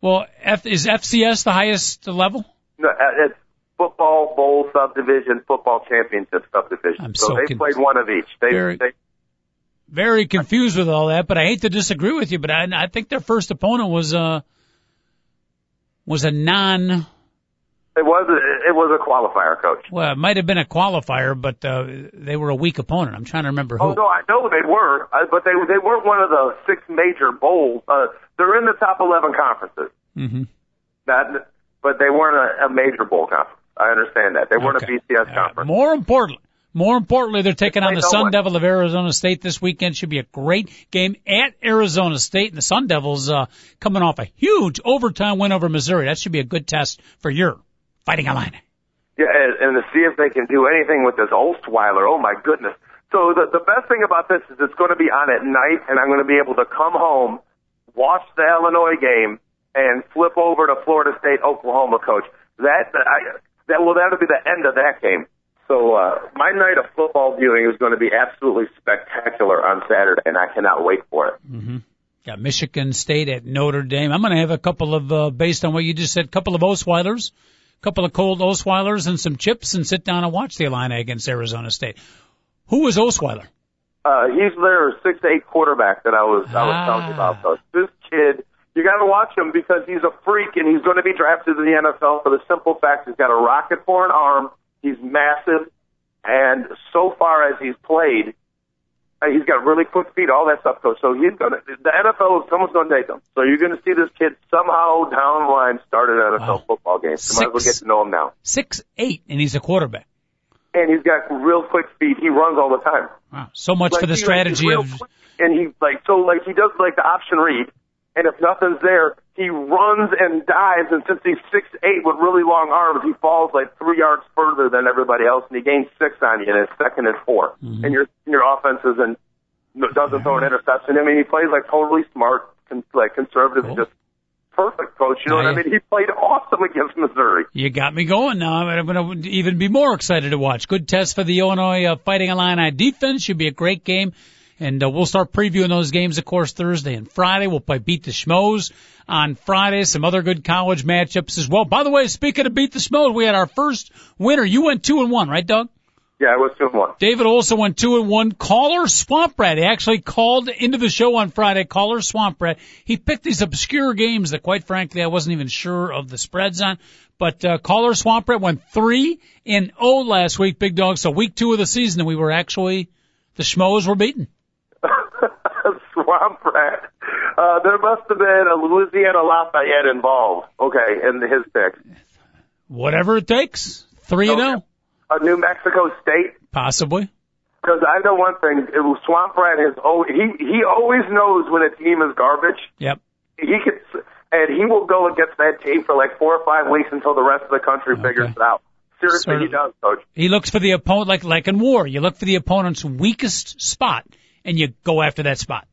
Well, F, is FCS the highest level? No, uh, it's football bowl subdivision, football championship subdivision. I'm so, so they con- played one of each. They, very, they, very confused with all that, but I hate to disagree with you, but I, I think their first opponent was uh was a non. It was a, it was a qualifier, coach. Well, it might have been a qualifier, but uh, they were a weak opponent. I'm trying to remember who. Oh no, I know they were, uh, but they they weren't one of the six major bowls. Uh, they're in the top eleven conferences. Mm-hmm. Not, but they weren't a, a major bowl conference. I understand that they weren't Okay. a BCS All right. conference. More importantly, more importantly, they're taking on the Sun what- Devil of Arizona State this weekend. Should be a great game at Arizona State, and the Sun Devils uh, coming off a huge overtime win over Missouri. That should be a good test for your Fighting Illini. Yeah, and, and to see if they can do anything with this Osweiler. Oh my goodness. So the the best thing about this is it's going to be on at night, and I'm going to be able to come home, watch the Illinois game, and flip over to Florida State Oklahoma. Coach, that I, that will that'll be the end of that game. So uh, my night of football viewing is going to be absolutely spectacular on Saturday, and I cannot wait for it. mhm Got Michigan State at Notre Dame. I'm going to have a couple of, uh, based on what you just said, a couple of Osweilers, couple of cold Osweilers and some chips and sit down and watch the Illini against Arizona State. Who was Osweiler? Uh, he's their six eight quarterback that I was I was telling you about. So this kid, you got to watch him because he's a freak and he's going to be drafted in the NFL for the simple fact he's got a rocket for an arm. He's massive, and so far as he's played, Uh, he's got really quick feet, all that stuff. Coach. So he's to the NFL. is Someone's going to take him. So you're going to see this kid somehow down the line start an NFL Wow. football game. You might as well get to know him now. Six eight, and he's a quarterback. And he's got real quick feet. He runs all the time. Wow. So much Like, for the he, strategy of, quick, and he like so like he does like the option read, and if nothing's there, he runs and dives, and since he's six eight with really long arms, he falls like three yards further than everybody else, and he gains six on you, and it's second and 4 Mm-hmm. and your your offense isn't doesn't throw an interception. I mean, he plays like totally smart, con- like conservative, Cool. just perfect coach. You know Now what I mean? He played awesome against Missouri. you got me going now. I'm going to even be more excited to watch. Good test for the Illinois uh, Fighting Illini defense. Should be a great game. And uh, we'll start previewing those games, of course, Thursday and Friday. We'll play Beat the Schmoes on Friday. Some other good college matchups as well. By the way, speaking of Beat the Schmoes, we had our first winner. You went two and one, right, Doug? Yeah, I was two and one. David also went two and one. Caller Swamp Rat. He actually called into the show on Friday. Caller Swamp Rat. He picked these obscure games that, quite frankly, I wasn't even sure of the spreads on. But uh, Caller Swamp Rat went three and oh last week, Big Dog. So week two of the season, and we were actually the Schmoes were beaten. Swamp rat. Uh, there must have been a Louisiana Lafayette involved. Okay, in his pick. Whatever it takes. Three and Okay. oh, A New Mexico State. possibly. Because I know one thing, it was Swamp Rat has always, he he always knows when a team is garbage. Yep. He gets and he will go against that team for like four or five weeks until the rest of the country figures it out. Seriously, he does, coach. He looks for the opponent, like like in war. You look for the opponent's weakest spot, and you go after that spot.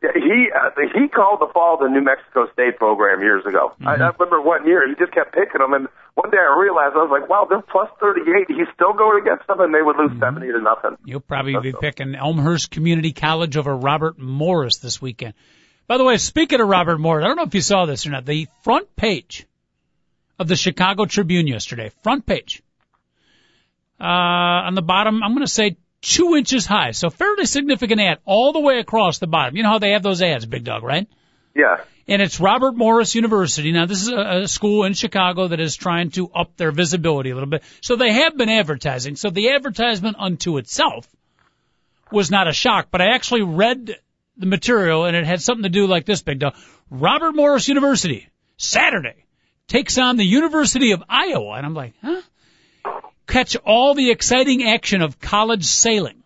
Yeah, he uh, he called the fall of the New Mexico State program years ago. I, I remember one year he just kept picking them, and one day I realized I was like, wow, they're plus thirty eight. He's still going against them, and they would lose seventy to nothing. You'll probably be picking Elmhurst Community College over Robert Morris this weekend. By the way, speaking of Robert Morris, I don't know if you saw this or not. The front page of the Chicago Tribune yesterday, front page. Uh, on the bottom, I'm going to say two inches high. So fairly significant ad all the way across the bottom. You know how they have those ads, Big Dog, right? Yeah, and it's Robert Morris University. Now, this is a, a school in Chicago that is trying to up their visibility a little bit. So they have been advertising. So the advertisement unto itself was not a shock, but I actually read the material and it had something to do like this, Big Dog. Robert Morris University, Saturday, takes on the University of Iowa. And I'm like, huh? Catch all the exciting action of college sailing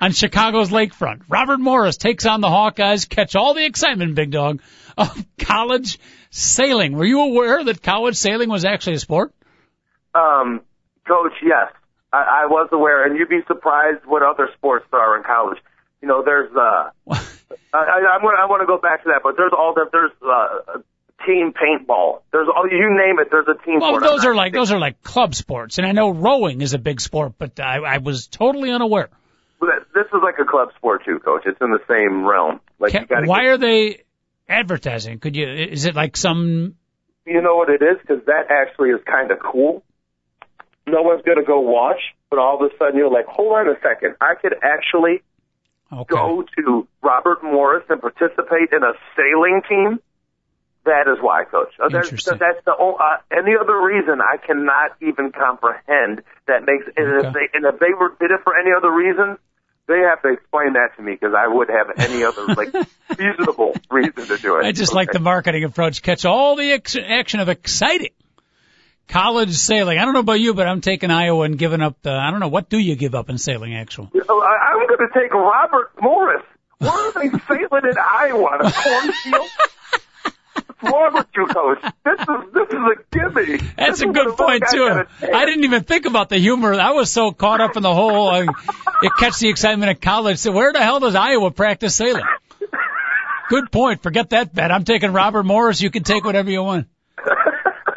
on Chicago's lakefront. Robert Morris takes on the Hawkeyes. Catch all the excitement, big dog, of college sailing. Were you aware that college sailing was actually a sport? um, coach. Yes, I, I was aware, and you'd be surprised what other sports there are in college. You know, there's uh, <laughs> I, I, I'm gonna, I want to go back to that, but there's all the there's uh, team paintball. There's all you name it. There's a team. well, those are like those are like club sports, and I know rowing is a big sport, but I, I was totally unaware. But This is like a club sport too, coach. It's in the same realm. Like you Ca- got Why are they advertising? Could you? Is it like some? You know what it is? Because that actually is kind of cool. No one's going to go watch, but all of a sudden you're like, hold on a second. I could actually Okay. go to Robert Morris and participate in a sailing team. That is why, Coach. That's, Interesting. that's the o- uh, any other reason I cannot even comprehend that makes. And Okay. if they and if they were did it for any other reason, they have to explain that to me because I would have any other like <laughs> feasible reason to do it. I just like the marketing approach. Catch all the ex- action of exciting college sailing. I don't know about you, but I'm taking Iowa and giving up the. I don't know what do you give up in sailing actually. I, I'm going to take Robert Morris. Where are they sailing in Iowa? A cornfield? <laughs> Wrong with you, Coach? This is this is a gimme. That's This a good point too. gotta. I didn't even think about the humor. I was so caught up in the whole. Uh, it catch the excitement of college. So where the hell does Iowa practice sailing? Good point. Forget that bet. I'm taking Robert Morris. You can take whatever you want.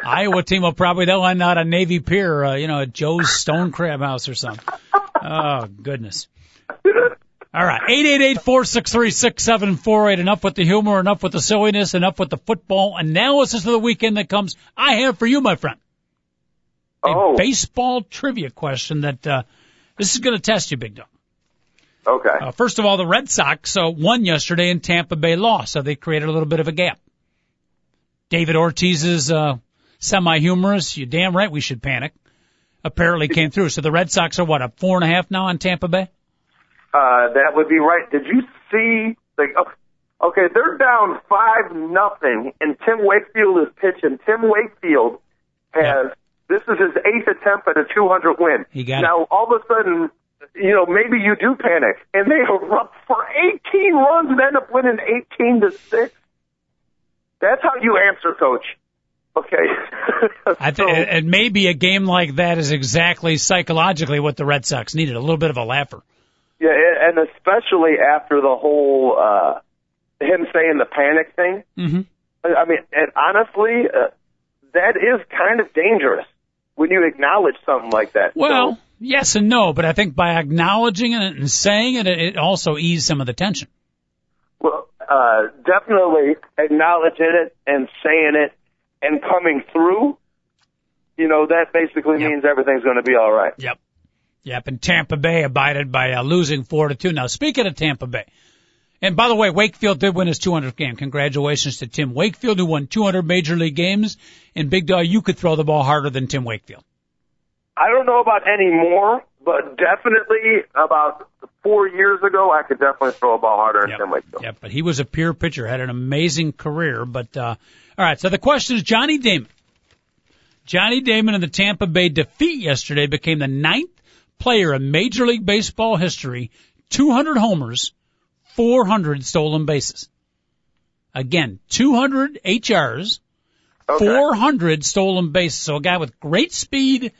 Iowa team will probably they'll end out on Navy Pier, uh, you know, at Joe's Stone Crab House or something. Oh goodness. Seven four eight. Enough with the humor, enough with the silliness, enough with the football analysis of the weekend that comes. I have for you, my friend, a Oh, baseball trivia question that uh, this is going to test you, Big Dog. okay. Uh, first of all, the Red Sox uh, won yesterday and Tampa Bay lost, so they created a little bit of a gap. David Ortiz's uh, semi-humorous, you damn right we should panic, apparently came through. So the Red Sox are what, up four and a half now on Tampa Bay? Uh, that would be right. Did you see? Like, oh, okay, they're down five nothing, and Tim Wakefield is pitching. Tim Wakefield has this is his eighth attempt at a 200 win. He got it. now all of a sudden, you know, maybe you do panic, and they erupt for 18 runs and end up winning 18 to six. That's how you answer, Coach. Okay. <laughs> I So- th- and maybe a game like that is exactly psychologically what the Red Sox needed, a little bit of a laugher. Yeah, and especially after the whole uh him saying the panic thing. hmm I mean, and honestly, uh, that is kind of dangerous when you acknowledge something like that. Well, So, yes and no, but I think by acknowledging it and saying it, it also eased some of the tension. well, uh, definitely acknowledging it and saying it and coming through. You know, that basically Yep. means everything's going to be all right. Yep. Yep. And Tampa Bay abided by uh, losing four to two. Now, speaking of Tampa Bay, and by the way, Wakefield did win his 200th game. Congratulations to Tim Wakefield, who won 200 major league games. And Big Dog, you could throw the ball harder than Tim Wakefield. I don't know about any more, but definitely about four years ago, I could definitely throw a ball harder than Yep. Tim Wakefield. Yep. But he was a pure pitcher, had an amazing career. But uh, all right. So the question is Johnny Damon. Johnny Damon in the Tampa Bay defeat yesterday became the ninth player in Major League Baseball history, 200 homers, 400 stolen bases. Again, 200 HRs, Okay. 400 stolen bases. So a guy with great speed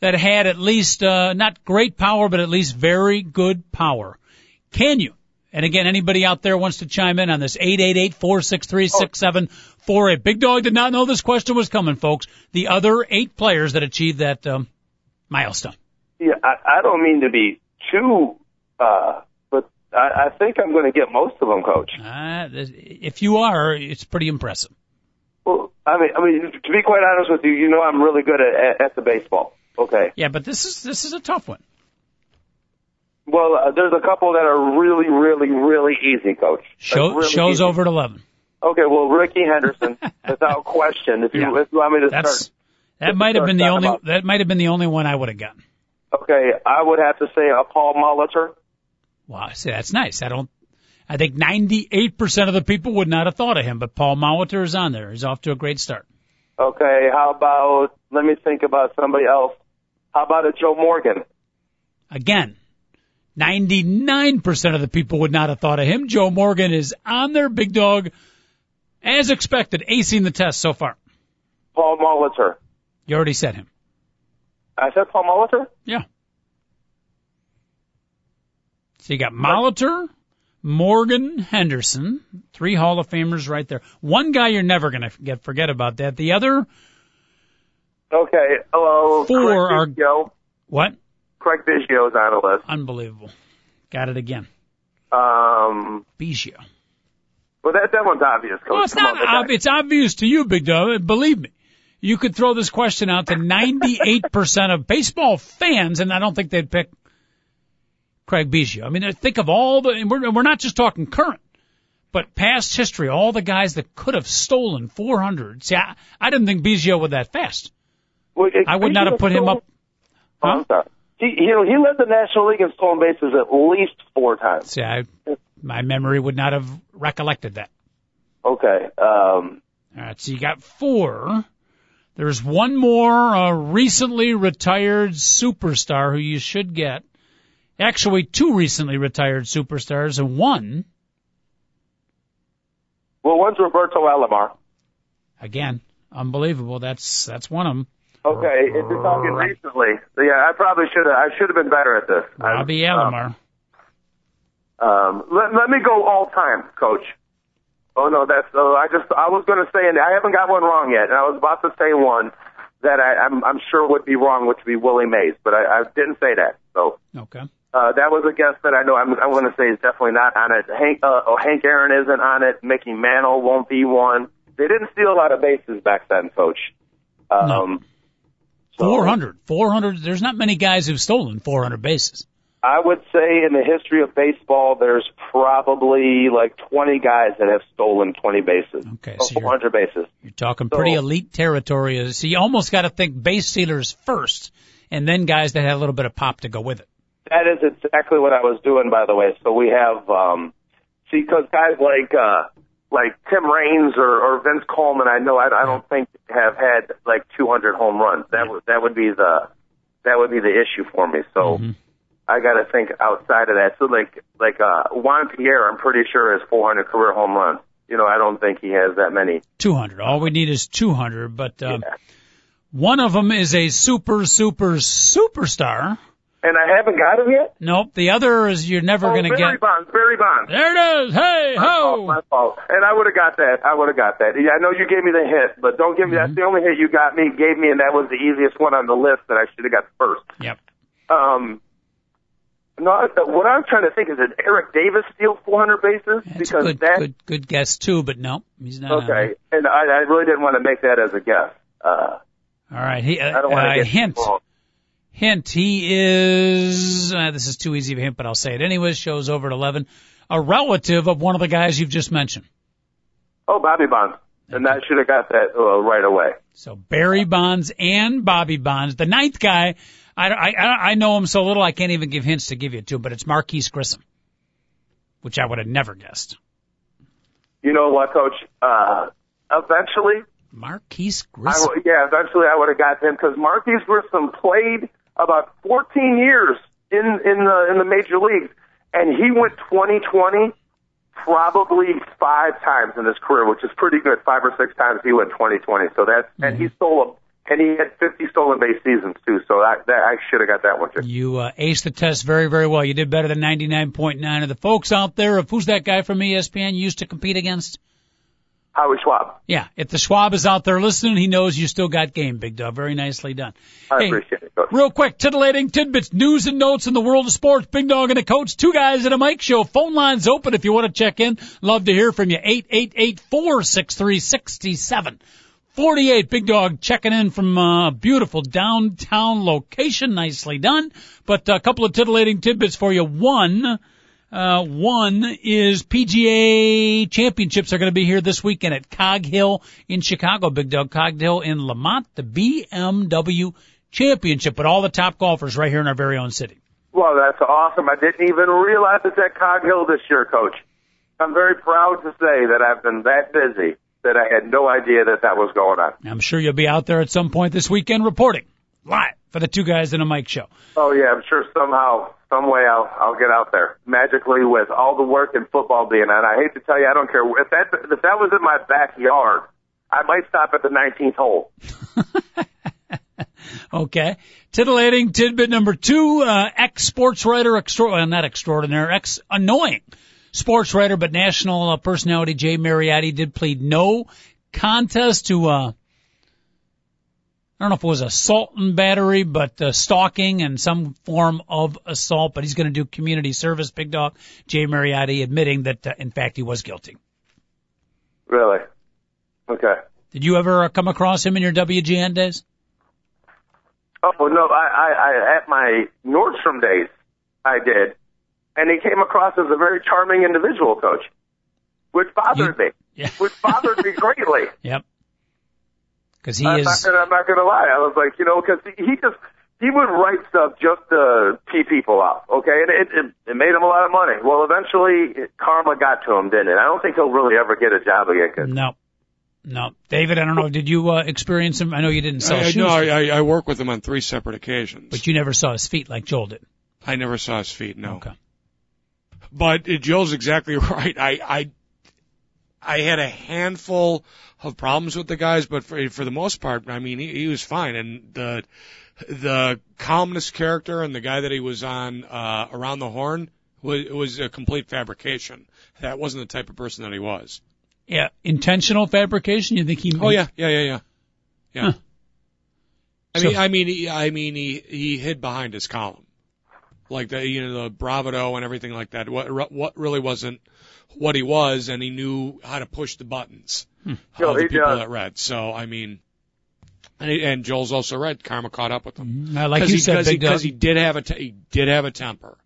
that had at least, uh, not great power, but at least very good power. Can you? And again, anybody out there wants to chime in on this, 888-463-6748. Big Dog did not know this question was coming, folks. The other eight players that achieved that, um, milestone. Yeah, I, I don't mean to be too, uh, but I, I think I'm going to get most of them, Coach. Uh, if you are, it's pretty impressive. Well, I mean, I mean, to be quite honest with you, you know, I'm really good at, at the baseball. Okay. Yeah, but this is, this is a tough one. Well, uh, there's a couple that are really, really, really easy, Coach. Show, really show's easy. over at 11. Okay, well, Rickey Henderson, <laughs> without question. If you, Yeah. if you want me to That's, start, that might have been the only, about- that might have been the only one I would have gotten. Okay, I would have to say uh, Paul Molitor. Wow, see, that's nice. I don't, I think 98% of the people would not have thought of him, but Paul Molitor is on there. He's off to a great start. Okay, how about? Let me think about somebody else. How about a Joe Morgan? Again, 99% of the people would not have thought of him. Joe Morgan is on there, big dog, as expected, acing the test so far. Paul Molitor. You already said him. I said Paul Molitor. Yeah. So you got Molitor, Morgan, Henderson, three Hall of Famers right there. One guy you're never going to forget, forget about that. The other, Okay. Hello. Four Craig are- Biggio. what? Craig Biggio's on the list. Unbelievable. Got it again. Um, Biggio. well, that that one's obvious. Coach. Well, it's Come not. on, ob- it's obvious to you, Big Dog. Believe me. You could throw this question out to 98% of baseball fans, and I don't think they'd pick Craig Biggio. I mean, think of all the. And we're, we're not just talking current, But past history, all the guys that could have stolen 400. See, I, I didn't think Biggio was that fast. Well, I would not have put him up. Oh, I'm sorry. He, you know, he led the National League in stolen bases at least four times. See, I, my memory would not have recollected that. Okay. Um, All right, so you got four. There's one more uh, recently retired superstar who you should get. Actually, two recently retired superstars and one, well, one's Roberto Alomar. again, unbelievable. That's that's one of them. Okay, if you're talking recently, yeah, I probably should have. I should have been better at this. I- Robbie um, Alomar. Um, let, let me go all time, coach. Oh no, that's. Uh, I just. I was going to say, and I haven't got one wrong yet. And I was about to say one that I, I'm, I'm sure would be wrong, which would be Willie Mays, but I, I didn't say that. So Okay. uh, that was a guess that I know. I'm, I'm going to say is definitely not on it. Hank. Uh, oh, Hank Aaron isn't on it. Mickey Mantle won't be one. They didn't steal a lot of bases back then, coach. Um, so 400. 400. There's not many guys who've stolen 400 bases. I would say in the history of baseball, there's probably like 20 guys that have stolen 20 bases. Okay, or so you're- 400 bases. You're talking pretty elite territory. So you almost got to think base stealers first, and then guys that had a little bit of pop to go with it. That is exactly what I was doing, by the way. So we have, um, see, because guys like, uh, like Tim Raines or, or Vince Coleman, I know I, I don't think have had like 200 home runs. That would that would be the that would be the issue for me. So I got to think outside of that. So like like uh, Juan Pierre, I'm pretty sure has 400 career home runs. You know, I don't think he has that many. 200. All we need is 200, but um, Yeah. one of them is a super, super, superstar. And I haven't got him yet. Nope. The other is you're never oh, going to Barry get. Bonds, Barry Bonds. There it is. Hey, My fault, ho. my fault. And I would have got that. I would have got that. Yeah, I know you gave me the hint, but don't give me that's the only hint you got me gave me, and that was the easiest one on the list that I should have got first. Yep. Um, no, what I'm trying to think is did Eric Davis steal 400 bases? That's a because good, that good, good guess too, but no, he's not. okay, and I, I really didn't want to make that as a guess. Uh, All right. He, uh, I don't want to uh, hint. Hint. He is. Uh, this is too easy of a hint, but I'll say it anyways. Shows over at 11. A relative of one of the guys you've just mentioned. Oh, Bobby Bonds, and that should have got that uh, right away. So Barry Bonds and Bobby Bonds. The ninth guy, I, I, I know him so little I can't even give hints to give you to, but it's Marquis Grissom, which I would have never guessed. You know what, Coach? Uh, eventually, Marquis I Grissom. w- yeah, eventually I would have got him because Marquis Grissom played about 14 years in in the in the major leagues, and he went 2020 probably five times in his career, which is pretty good. Five or six times he went 2020. So that's and he stole a and he had 50 stolen base seasons too. So that, that I should have got that one too. You uh, aced the test very, very well. You did better than 99.9 of the folks out there. If who's that guy from ESPN you used to compete against? Howie Schwab. Yeah, if the Schwab is out there listening, he knows you still got game, Big Dog. Very nicely done. I Hey, appreciate it, Coach. Real quick, titillating tidbits, news and notes in the world of sports. Big Dog and a coach, two guys at a mic show. Phone lines open if you want to check in. Love to hear from you. Eight eight eight four six three sixty seven forty eight. Big Dog checking in from a beautiful downtown location. Nicely done. But a couple of titillating tidbits for you. One. Uh, one is PGA championships are going to be here this weekend at Cog Hill in Chicago. Big Dog Cog Hill in Lemont, the BMW championship, but all the top golfers right here in our very own city. Well, that's awesome. I didn't even realize it's at Cog Hill this year, Coach. I'm very proud to say that I've been that busy that I had no idea that that was going on. I'm sure you'll be out there at some point this weekend reporting live for the two guys in a mic show. Oh yeah, I'm sure somehow, some way, I'll I'll get out there magically with all the work and football being on. I hate to tell you, I don't care if that if that was in my backyard, I might stop at the 19th hole. <laughs> Okay. Titillating tidbit number two, uh, ex sports writer, extra, well, not extraordinary, ex annoying sports writer, but national uh, personality Jay Mariotti did plead no contest to, uh, I don't know if it was assault and battery, but uh, stalking and some form of assault, but he's going to do community service. Big dog Jay Mariotti admitting that, uh, in fact, he was guilty. Really? Okay. Did you ever uh, come across him in your WGN days? Oh no, I, I, I at my Nordstrom days, I did, and he came across as a very charming individual, Coach. which bothered You- me, Yeah. which bothered me greatly. <laughs> Yep. Because he I'm, is. not gonna, I'm not gonna lie. I was like, you know, because he, he just he would write stuff just to tee people off, okay, and it, it it made him a lot of money. Well, eventually, karma got to him, didn't it? I don't think he'll really ever get a job again. 'cause- No. No. David, I don't know. Did you uh, experience him? I know you didn't sell I, shoes, no, I, I, I work with him on three separate occasions. but you never saw his feet like Joel did. I never saw his feet. No. Okay. But uh, Joe's exactly <laughs> right. I, I, I had a handful of problems with the guys, but for, for the most part, I mean, he, he was fine. And the, the calmness character and the guy that he was on, uh, around the horn was, was a complete fabrication. That wasn't the type of person that he was. Yeah. Intentional fabrication? You think he. Oh yeah, yeah, yeah, yeah. Yeah. Huh. I So- mean, I mean, he, I mean, he he hid behind his column, like the you know the bravado and everything like that. What what really wasn't what he was, and he knew how to push the buttons Hmm. Yo, the he people does. that read. So I mean, and, and Joel's also read. Karma caught up with him Uh, like because you he, said, cause he, Big he did have a te- he did have a temper.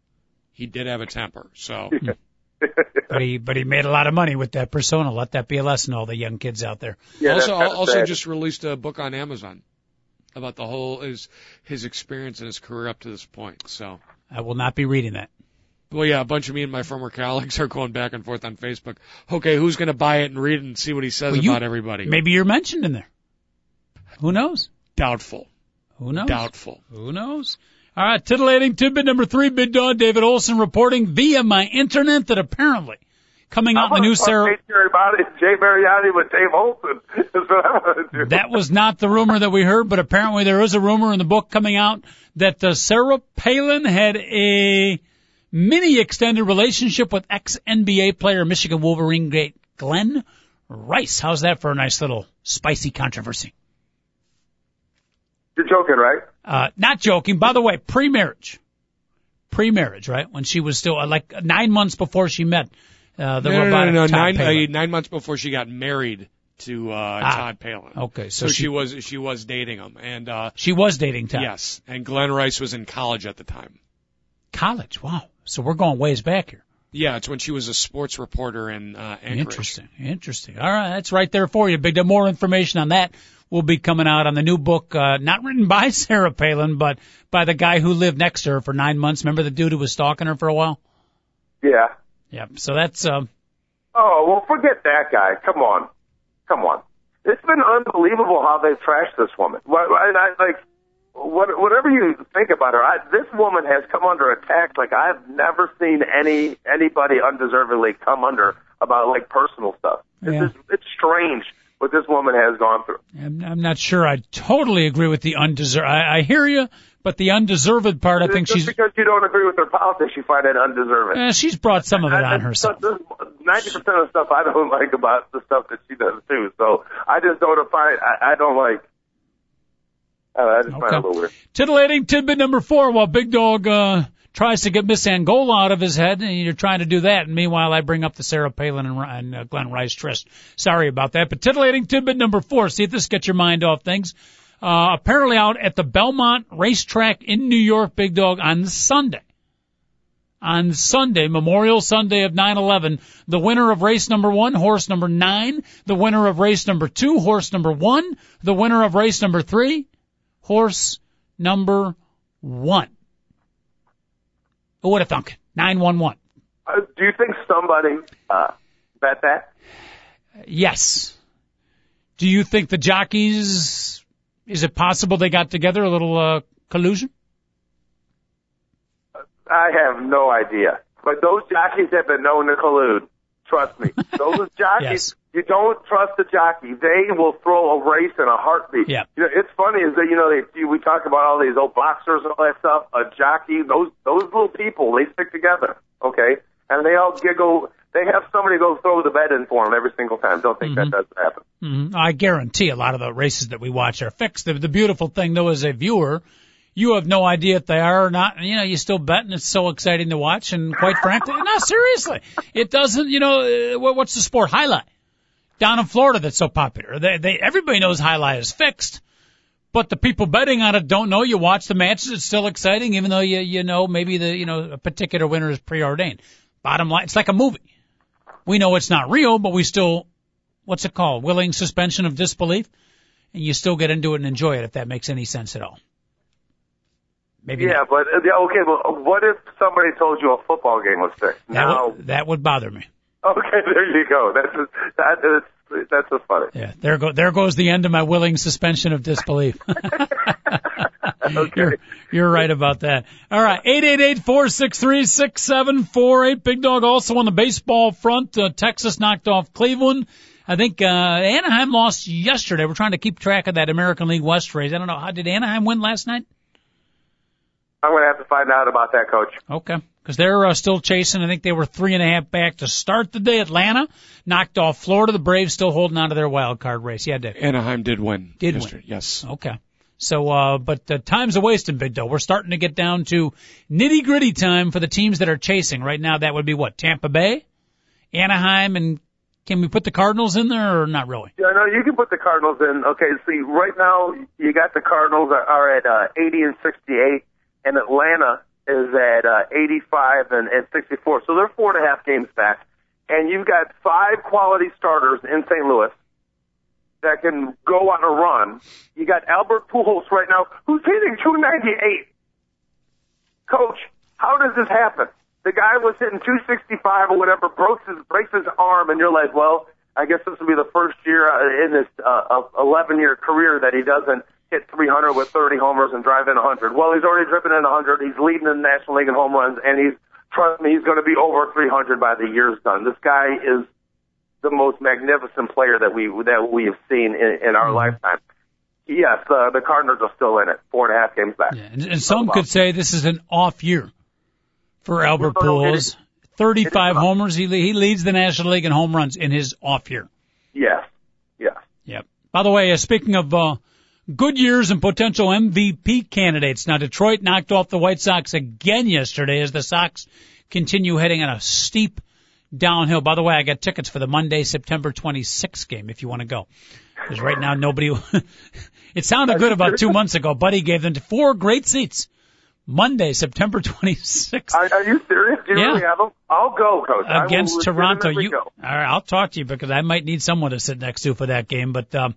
He did have a temper. So <laughs> But he, but he made a lot of money with that persona. Let that be a lesson to all the young kids out there. Yeah, also that's kinda also sad. just released a book on Amazon about the whole his his experience and his career up to this point. So. I will not be reading that. Well, yeah, a bunch of me and my former colleagues are going back and forth on Facebook. Okay, who's going to buy it and read it and see what he says Well, you- about everybody? Maybe you're mentioned in there. Who knows? Doubtful. Who knows? Doubtful. Who knows? All right, titillating tidbit number three, Big Dog David Olson reporting via my internet that apparently coming out in the new Sarah. Jay Mariotti, with Dave Olson. <laughs> That's what I want to do. That was not the rumor that we heard, but apparently there is a rumor in the book coming out that uh, Sarah Palin had a mini extended relationship with ex NBA player Michigan Wolverine great Glenn Rice. How's that for a nice little spicy controversy? You're joking, right? Uh, not joking. By the way, pre-marriage, pre-marriage, right? When she was still uh, like nine months before she met uh, the no, no, no, robotic no, nine, uh, nine months before she got married to uh, Ah. Todd Palin. Okay, so So, she- she was she was dating him, and uh, she was dating Todd. yes, and Glenn Rice was in college at the time. College. Wow. So we're going ways back here. Yeah, it's when she was a sports reporter in uh, Anchorage. Interesting. Interesting. All right. That's right there for you. Big. Deal. More information on that will be coming out on the new book, uh, not written <laughs> by Sarah Palin, but by the guy who lived next to her for nine months. Remember the dude who was stalking her for a while? Yeah. Yep. So that's, um, Oh, well, forget that guy. Come on. Come on. It's been unbelievable how they've trashed this woman. And I, like, what, whatever you think about her, I, this woman has come under attack like I've never seen any anybody undeservedly come under about like personal stuff. It's just, it's strange what this woman has gone through. I'm, I'm not sure I totally agree with the undeserved. I, I hear you, but the undeserved part, I think just she's, because you don't agree with her politics, you find it undeserving. eh, she's brought some of it on herself. Ninety percent of the stuff I don't <laughs> like about the stuff that she does too. So I just don't find I, I don't like. I, don't know, I just find it a little weird. Titillating tidbit number four, while Big Dog uh, tries to get Miss Angola out of his head, and you're trying to do that. And meanwhile, I bring up the Sarah Palin and, and uh, Glenn Rice tryst. Sorry about that. But titillating tidbit number four, see if this gets your mind off things. Uh, apparently out at the Belmont racetrack in New York, Big Dog, on Sunday. On Sunday, Memorial Sunday of 9-11, the winner of race number one, horse number nine, the winner of race number two, horse number one, the winner of race number three, horse number one. Who would have thunk? 911. Uh, do you think somebody uh, bet that? Yes. Do you think the jockeys, is it possible they got together a little, uh, collusion? I have no idea. But those jockeys have been known to collude. Trust me. <laughs> Those jockeys, Yes. you don't trust the jockey. They will throw a race in a heartbeat. Yeah. You know, it's funny is that, you know, they, we talk about all these old boxers and all that stuff. A jockey, those, those little people, they stick together. Okay? And they all giggle. They have somebody go throw the bet in for them every single time. Don't think that doesn't happen. hmm I guarantee a lot of the races that we watch are fixed. The, the beautiful thing though as a viewer, you have no idea if they are or not. You know, you still bet and it's so exciting to watch. And quite frankly, no, seriously, it doesn't, you know, uh, what, what's the sport? Jai alai. Down in Florida that's so popular. They, they, everybody knows jai alai is fixed. But the people betting on it don't know. You watch the matches, it's still exciting, even though you you know maybe the you know a particular winner is preordained. Bottom line, it's like a movie. We know it's not real, but we still, what's it called? Willing suspension of disbelief. And you still get into it and enjoy it if that makes any sense at all. Maybe Yeah, not. but uh, okay. But what if somebody told you a football game was fixed? that, Now, would, that would bother me. okay, <laughs> there you go. That's just, that is that's just funny. Yeah, there go there goes the end of my willing suspension of disbelief. <laughs> <laughs> <laughs> You're you're right about that. All right, eight eight eight four six three six seven four eight. Big dog also on the baseball front. Uh, Texas knocked off Cleveland. I think uh, Anaheim lost yesterday. We're trying to keep track of that American League West race. I don't know how did Anaheim win last night? I'm going to have to find out about that, Coach. Okay. Because they're uh, still chasing. I think they were three and a half back to start the day. Atlanta knocked off Florida. The Braves still holding on to their wild card race. Yeah, Dick. Anaheim did win. Did win. Yes. Okay. So, uh, but uh, time's a wasting, Big Doe. We're starting to get down to nitty gritty time for the teams that are chasing. Right now, that would be what? Tampa Bay, Anaheim, and can we put the Cardinals in there or not really? Yeah, no, you can put the Cardinals in. Okay, see, right now you got the Cardinals are, are at uh, 80 and 68, and Atlanta is at uh, 85 and, and 64. So they're four and a half games back, and you've got five quality starters in St. Louis that can go on a run. You got Albert Pujols right now, who's hitting 298. Coach, how does this happen? The guy was hitting 265 or whatever, breaks his breaks his arm, and you're like, well, I guess this will be the first year uh, in his uh, 11 year career that he doesn't hit 300 with 30 homers and drive in 100. Well, he's already driven in 100. He's leading the National League in home runs, and he's trust me, he's going to be over 300 by the year's done. This guy is the most magnificent player that we that we have seen in, in our lifetime. Yes, uh, the Cardinals are still in it, four and a half games back. Yeah, and, and some could say this is an off year for Albert No, no, it Pujols. 35 homers. He, he leads the National League in home runs in his off year. Yes, yes. Yep. By the way, uh, speaking of uh, good years and potential MVP candidates, now Detroit knocked off the White Sox again yesterday as the Sox continue heading on a steep downhill. By the way, I got tickets for the Monday, September 26th game if you want to go. Because right now nobody. <laughs> it sounded good about two months ago. Buddy gave them four great seats. Monday, September 26th Are, are you serious? Do you Yeah. really have them? I'll go, Coach. Against Toronto. You, go. all right, I'll talk to you because I might need someone to sit next to for that game. But um,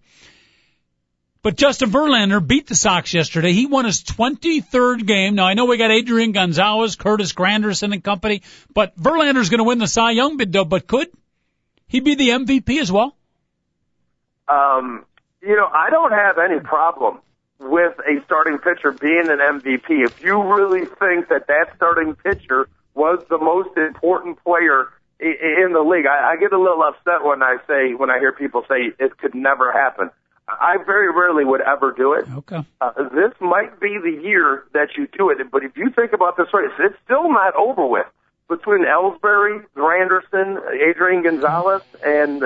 but Justin Verlander beat the Sox yesterday. He won his 23rd game. Now I know we got Adrian Gonzalez, Curtis Granderson and company, but Verlander's going to win the Cy Young bid though. But could he be the MVP as well? Um, you know, I don't have any problem with a starting pitcher being an MVP. If you really think that that starting pitcher was the most important player in the league, I, I get a little upset when I say when I hear people say it could never happen. I very rarely would ever do it. Okay. Uh, this might be the year that you do it, but if you think about this race, it's still not over with between Ellsbury, Granderson, Adrian Gonzalez, and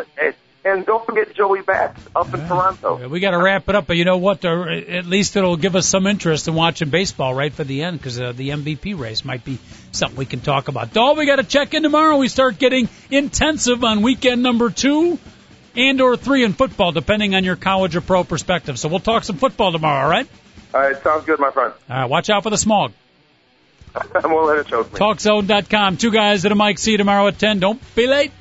and, don't forget Joey Bats up in Toronto. We got to wrap it up, but you know what? At least it'll give us some interest in watching baseball right for the end because uh, the MVP race might be something we can talk about. Doll, we got to check in tomorrow. We start getting intensive on weekend number two and or three in football, depending on your college or pro perspective. So we'll talk some football tomorrow. All right. All right, sounds good, my friend. All right. Watch out for the smog. <laughs> I won't let it choke me. Talkzone.com. Two guys at a mic. See you tomorrow at ten. Don't be late.